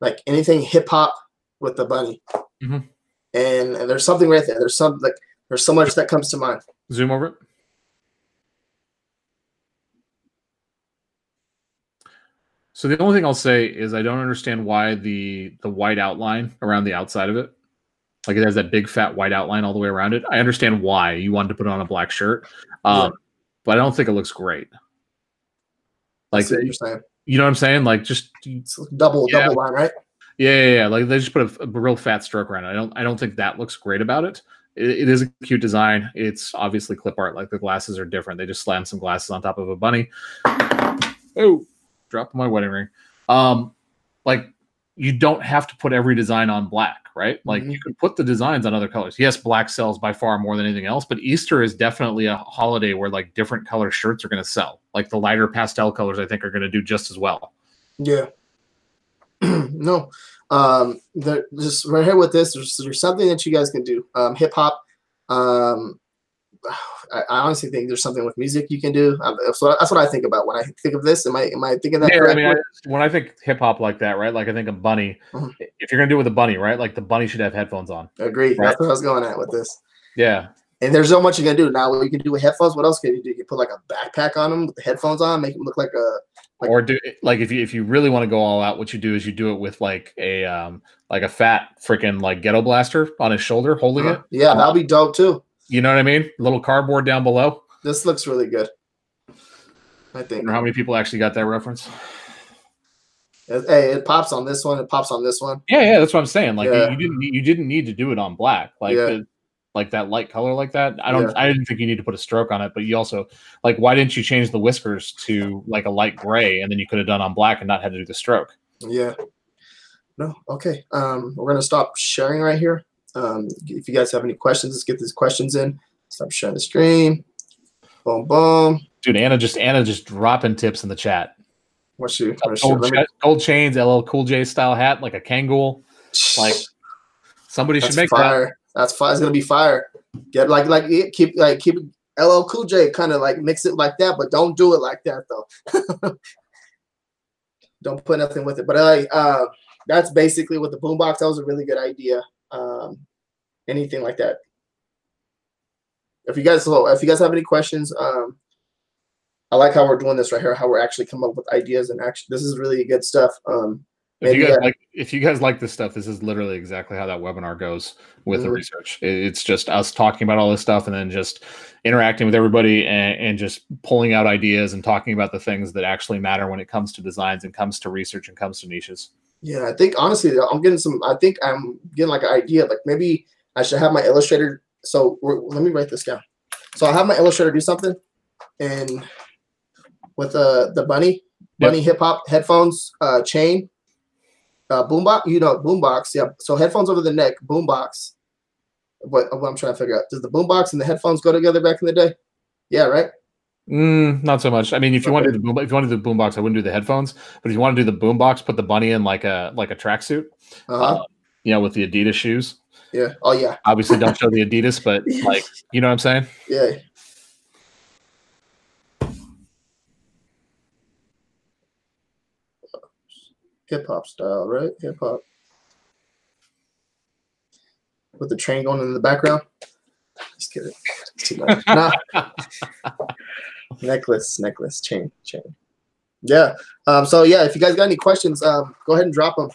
like anything hip hop with the bunny, Mhm. and, and there's something right there. There's some like there's so much that comes to mind. Zoom over it. So the only thing I'll say is I don't understand why the the white outline around the outside of it, like it has that big fat white outline all the way around it. I understand why you wanted to put it on a black shirt, um, but I don't think it looks great. Like That's what you're saying. you know what I'm saying? Like just It's double Yeah. double line, right? Yeah, yeah, yeah. Like they just put a, a real fat stroke around it. I don't, I don't think that looks great about it. it. It is a cute design. It's obviously clip art. Like the glasses are different. They just slam some glasses on top of a bunny. Oh, dropped my wedding ring. Um, like you don't have to put every design on black, right? Like Mhm. you can put the designs on other colors. Yes, black sells by far more than anything else, but Easter is definitely a holiday where like different color shirts are going to sell. Like the lighter pastel colors, I think, are going to do just as well. Yeah. no. Um, there, just right here with this, there's, there's something that you guys can do. Um, hip hop. Um, I, honestly think there's something with music you can do. So that's what I think about when I think of this. Am I am I thinking that Yeah, I mean, I, when I think hip hop like that, right? Like I think a bunny. Mhm. If you're gonna do it with a bunny, right? Like the bunny should have headphones on. Agree. Right. That's what I was going at with this. Yeah, And there's so much you can do now. What you can do with headphones? What else can you do? You can put like a backpack on them with the headphones on, make them look like a Like- or do like if you if you really want to go all out, what you do is you do it with like a um like a fat freaking like ghetto blaster on his shoulder holding it. yeah, that'll be dope too. You know what I mean? little cardboard down below. This looks really good. I I think. don't how many people actually got that reference. Hey, it pops on this one. It pops on this one. Yeah, yeah, that's what I'm saying. Like Yeah. you, you didn't you didn't need to do it on black. Like Yeah. the, like that light color like that. I don't Yeah. I didn't think you need to put a stroke on it, but you also like why didn't you change the whiskers to like a light gray and then you could have done on black and not had to do the stroke. Yeah. No. Okay. Um, we're gonna stop sharing right here. Um, if you guys have any questions, let's get these questions in. Stop sharing the screen. Boom, boom. Dude, Anna just Anna just dropping tips in the chat. What's your, what's Gold, me- gold chains, LL Cool J style hat, like a Kangol. Like somebody should make that. fire. That's fire. It's gonna be fire. Get like like it- keep like keep LL Cool J kind of like mix it like that, but don't do it like that though. don't put nothing with it. But uh, uh that's basically what the boombox. That was a really good idea. Um, anything like that. If you guys so if you guys have any questions, um, I like how we're doing this right here. How we're actually coming up with ideas and actually this is really good stuff. Um, If you guys uh, like, if you guys like this stuff, this is literally exactly how that webinar goes with the Mhm. research. It's just us talking about all this stuff and then just interacting with everybody and, and just pulling out ideas and talking about the things that actually matter when it comes to designs and comes to research and comes to niches. Yeah, I think honestly, I'm getting some. I think I'm getting like an idea. Like maybe I should have my illustrator. So let me write this down. So I have my illustrator do something, and with the the bunny bunny hip hop headphones uh, chain, uh, boombox. You know boombox. Yeah. So headphones over the neck, boombox. What, what I'm trying to figure out. Does the boombox and the headphones go together back in the day? Yeah. Right. Mm, not so much. I mean, if you Okay. do the boom, if you want to do the boombox, I wouldn't do the headphones. But if you want to do the boombox, put the bunny in like a like a tracksuit. Uh-huh. Uh, you know, with the Adidas shoes. yeah. Oh yeah. Obviously, don't show the Adidas, but like, you know what I'm saying? Yeah. Hip hop style, right? Hip hop. With the train going in the background. Just kidding. It's too much. Nah. necklace, necklace, chain, chain. Yeah. Um, so yeah, if you guys got any questions, um, go ahead and drop them.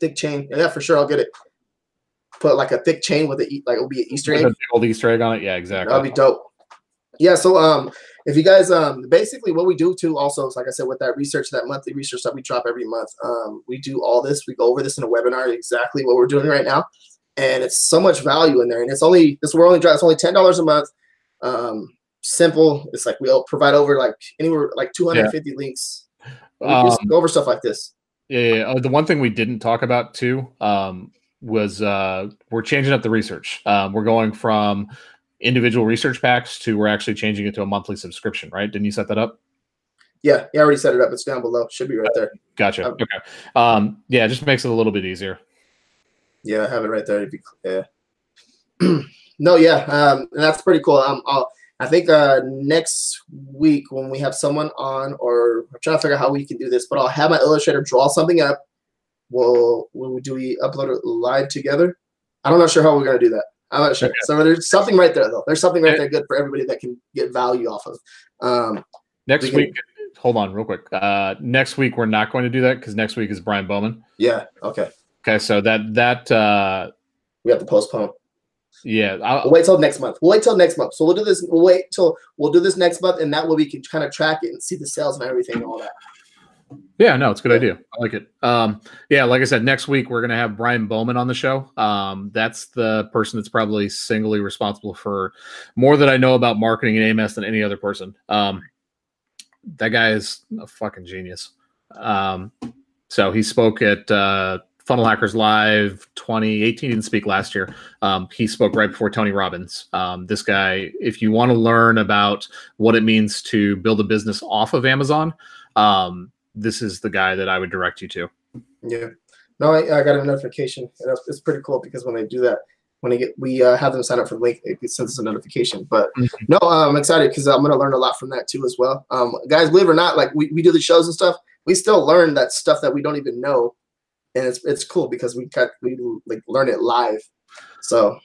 Thick chain. Yeah, for sure. I'll get it. Put like a thick chain with a like it'll be an Easter egg. a old Easter egg on it. Yeah, exactly. That'll be dope. Yeah, so um if you guys um basically what we do too also is like I said with that research, that monthly research that we drop every month, um, we do all this, we go over this in a webinar, exactly what we're doing right now. And it's so much value in there. And it's only this we're only it's only ten dollars a month. Um simple. It's like we'll provide over like anywhere like 250 links. We just Um, go over stuff like this. Yeah, yeah, yeah. Uh, the one thing we didn't talk about too um, was uh, we're changing up the research. Um, we're going from individual research packs to we're actually changing it to a monthly subscription. Right? Didn't you set that up? Yeah, yeah, I already set it up. It's down below. Should be right there. Gotcha. Um, okay. Um, yeah, it just makes it a little bit easier. Yeah, I have it right there. It'd be- Yeah. no, yeah, um, and that's pretty cool. Um, I'll, I think uh, next week when we have someone on, or I'm trying to figure out how we can do this, but I'll have my illustrator draw something up. We'll, will do we upload it live together? I'm not sure how we're gonna do that. I'm not sure. Okay. So there's something right there though. There's something right there good for everybody that can get value off of. Um, Next We can- week, hold on real quick. Uh, next week we're not going to do that because next week is Brian Bowman. yeah, okay. Okay, so that that uh, We have to postpone. Yeah, I'll, We'll wait till next month. We'll wait till next month. So we'll do this. We'll wait till we'll do this next month, and that way we can kind of track it and see the sales and everything and all that. Yeah, no, it's a good idea. I like it. Um, yeah, like I said, next week we're gonna have Brian Bowman on the show. Um, that's the person that's probably singly responsible for more that I know about marketing and AMS than any other person. Um, that guy is a fucking genius. Um, so he spoke at uh, Funnel Hackers Live 2018. He didn't speak last year. Um, he spoke right before Tony Robbins. Um, this guy, if you want to learn about what it means to build a business off of Amazon, um, this is the guy that I would direct you to. Yeah. No, I, I got a notification. And It's, pretty cool because when they do that, when they get, we uh, have them sign up for the link, it sends us a notification. But no, uh, I'm excited because I'm going to learn a lot from that too as well. Um, guys, believe it or not, like we, we do the shows and stuff, we still learn that stuff that we don't even know, and it's it's cool because we cut we like learn it live. So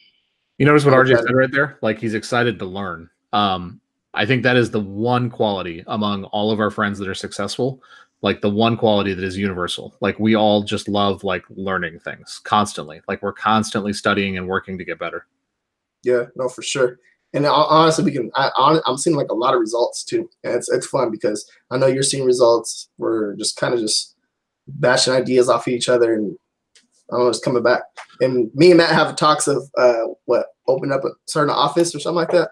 You notice what RJ said right there? Like he's excited to learn. Um, I think that is the one quality among all of our friends that are successful. Like the one quality that is universal. Like we all just love like learning things constantly. Like we're constantly studying and working to get better. Yeah, no, for sure. And honestly, we can. I, I'm seeing like a lot of results too, and it's it's fun because I know you're seeing results. We're just kind of just bashing ideas off of each other, and I it's coming back. And me and Matt have talks of uh, what open up a certain office or something like that.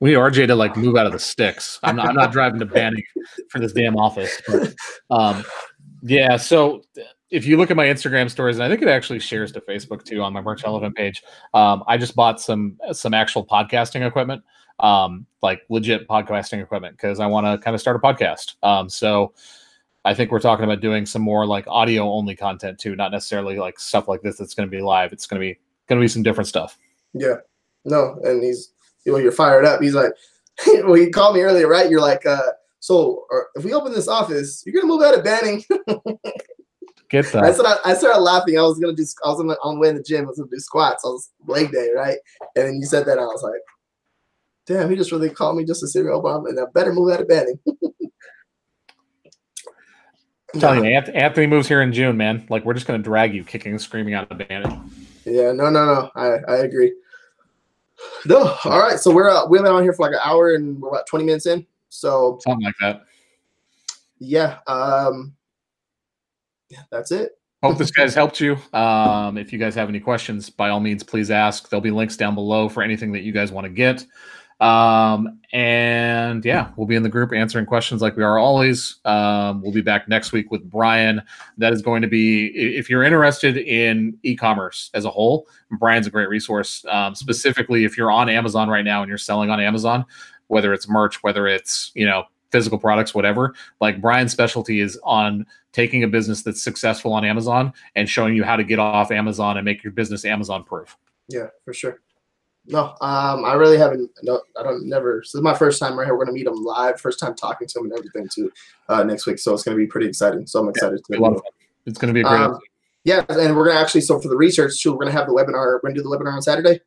We need RJ to like move out of the sticks. I'm not, I'm not driving to Banning for this damn office. But, um, yeah. So if you look at my Instagram stories, and I think it actually shares to Facebook too on my Merch Elephant page. Um, I just bought some some actual podcasting equipment, um, like legit podcasting equipment, because I want to kind of start a podcast. Um, so I think we're talking about doing some more like audio only content too, not necessarily like stuff like this that's going to be live. It's going to be going to be some different stuff. Yeah. No, and he's you know you're fired up. He's like, well, you called me earlier, right? You're like, uh, so or if we open this office, you're gonna move out of Banning. Get that. I started, I started laughing. I was gonna do. I was on the, on way in the gym. I was gonna do squats. I was leg day, right? And then you said that, I was like, damn, he just really called me just to sit here, Obama, and I better move out of Banning. I'm telling you, Anthony moves here in June, man. Like we're just gonna drag you kicking and screaming out of Banning. Yeah, no, no, no. I, I agree. No, all right. So we're uh, we've been on here for like an hour and we're about twenty minutes in. So something like that. Yeah. Um. Yeah, that's it. Hope this guys helped you. Um, if you guys have any questions, by all means, please ask. There'll be links down below for anything that you guys want to get. Um, and yeah, we'll be in the group answering questions like we are always. Um, we'll be back next week with Brian. That is going to be, if you're interested in e commerce as a whole, Brian's a great resource. Um, specifically, if you're on Amazon right now and you're selling on Amazon, whether it's merch, whether it's, you know, physical products, whatever, like Brian's specialty is on taking a business that's successful on Amazon and showing you how to get off Amazon and make your business Amazon proof. Yeah, for sure. No, um, I really haven't. No, I don't. Never. This is my first time right here. We're gonna meet him live. First time talking to him and everything too. Uh, next week, so it's gonna be pretty exciting. So I'm excited yeah, to. It's gonna be a great. Um, yeah, and we're gonna actually. So for the research too, we're gonna have the webinar. We're gonna do the webinar on Saturday.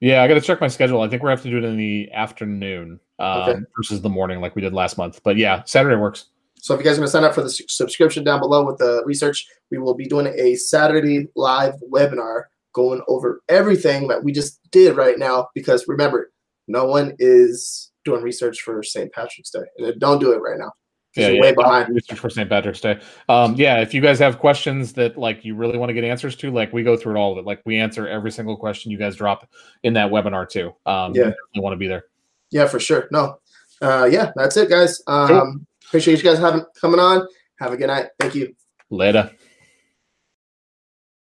Yeah, I got to check my schedule. I think we're gonna have to do it in the afternoon um, okay. versus the morning, like we did last month. But yeah, Saturday works. So if you guys are gonna sign up for the subscription down below with the research, we will be doing a Saturday live webinar going over everything that we just did right now because remember, no one is doing research for St. Patrick's Day. And don't do it right now. Yeah, yeah, way behind. Research for St. Patrick's Day. Um, yeah, if you guys have questions that like you really want to get answers to, like we go through it all of it. Like we answer every single question you guys drop in that webinar too. Um, yeah, you want to be there. Yeah, for sure. No, uh, yeah, that's it, guys. Um, cool. appreciate you guys having coming on. Have a good night. Thank you. Later.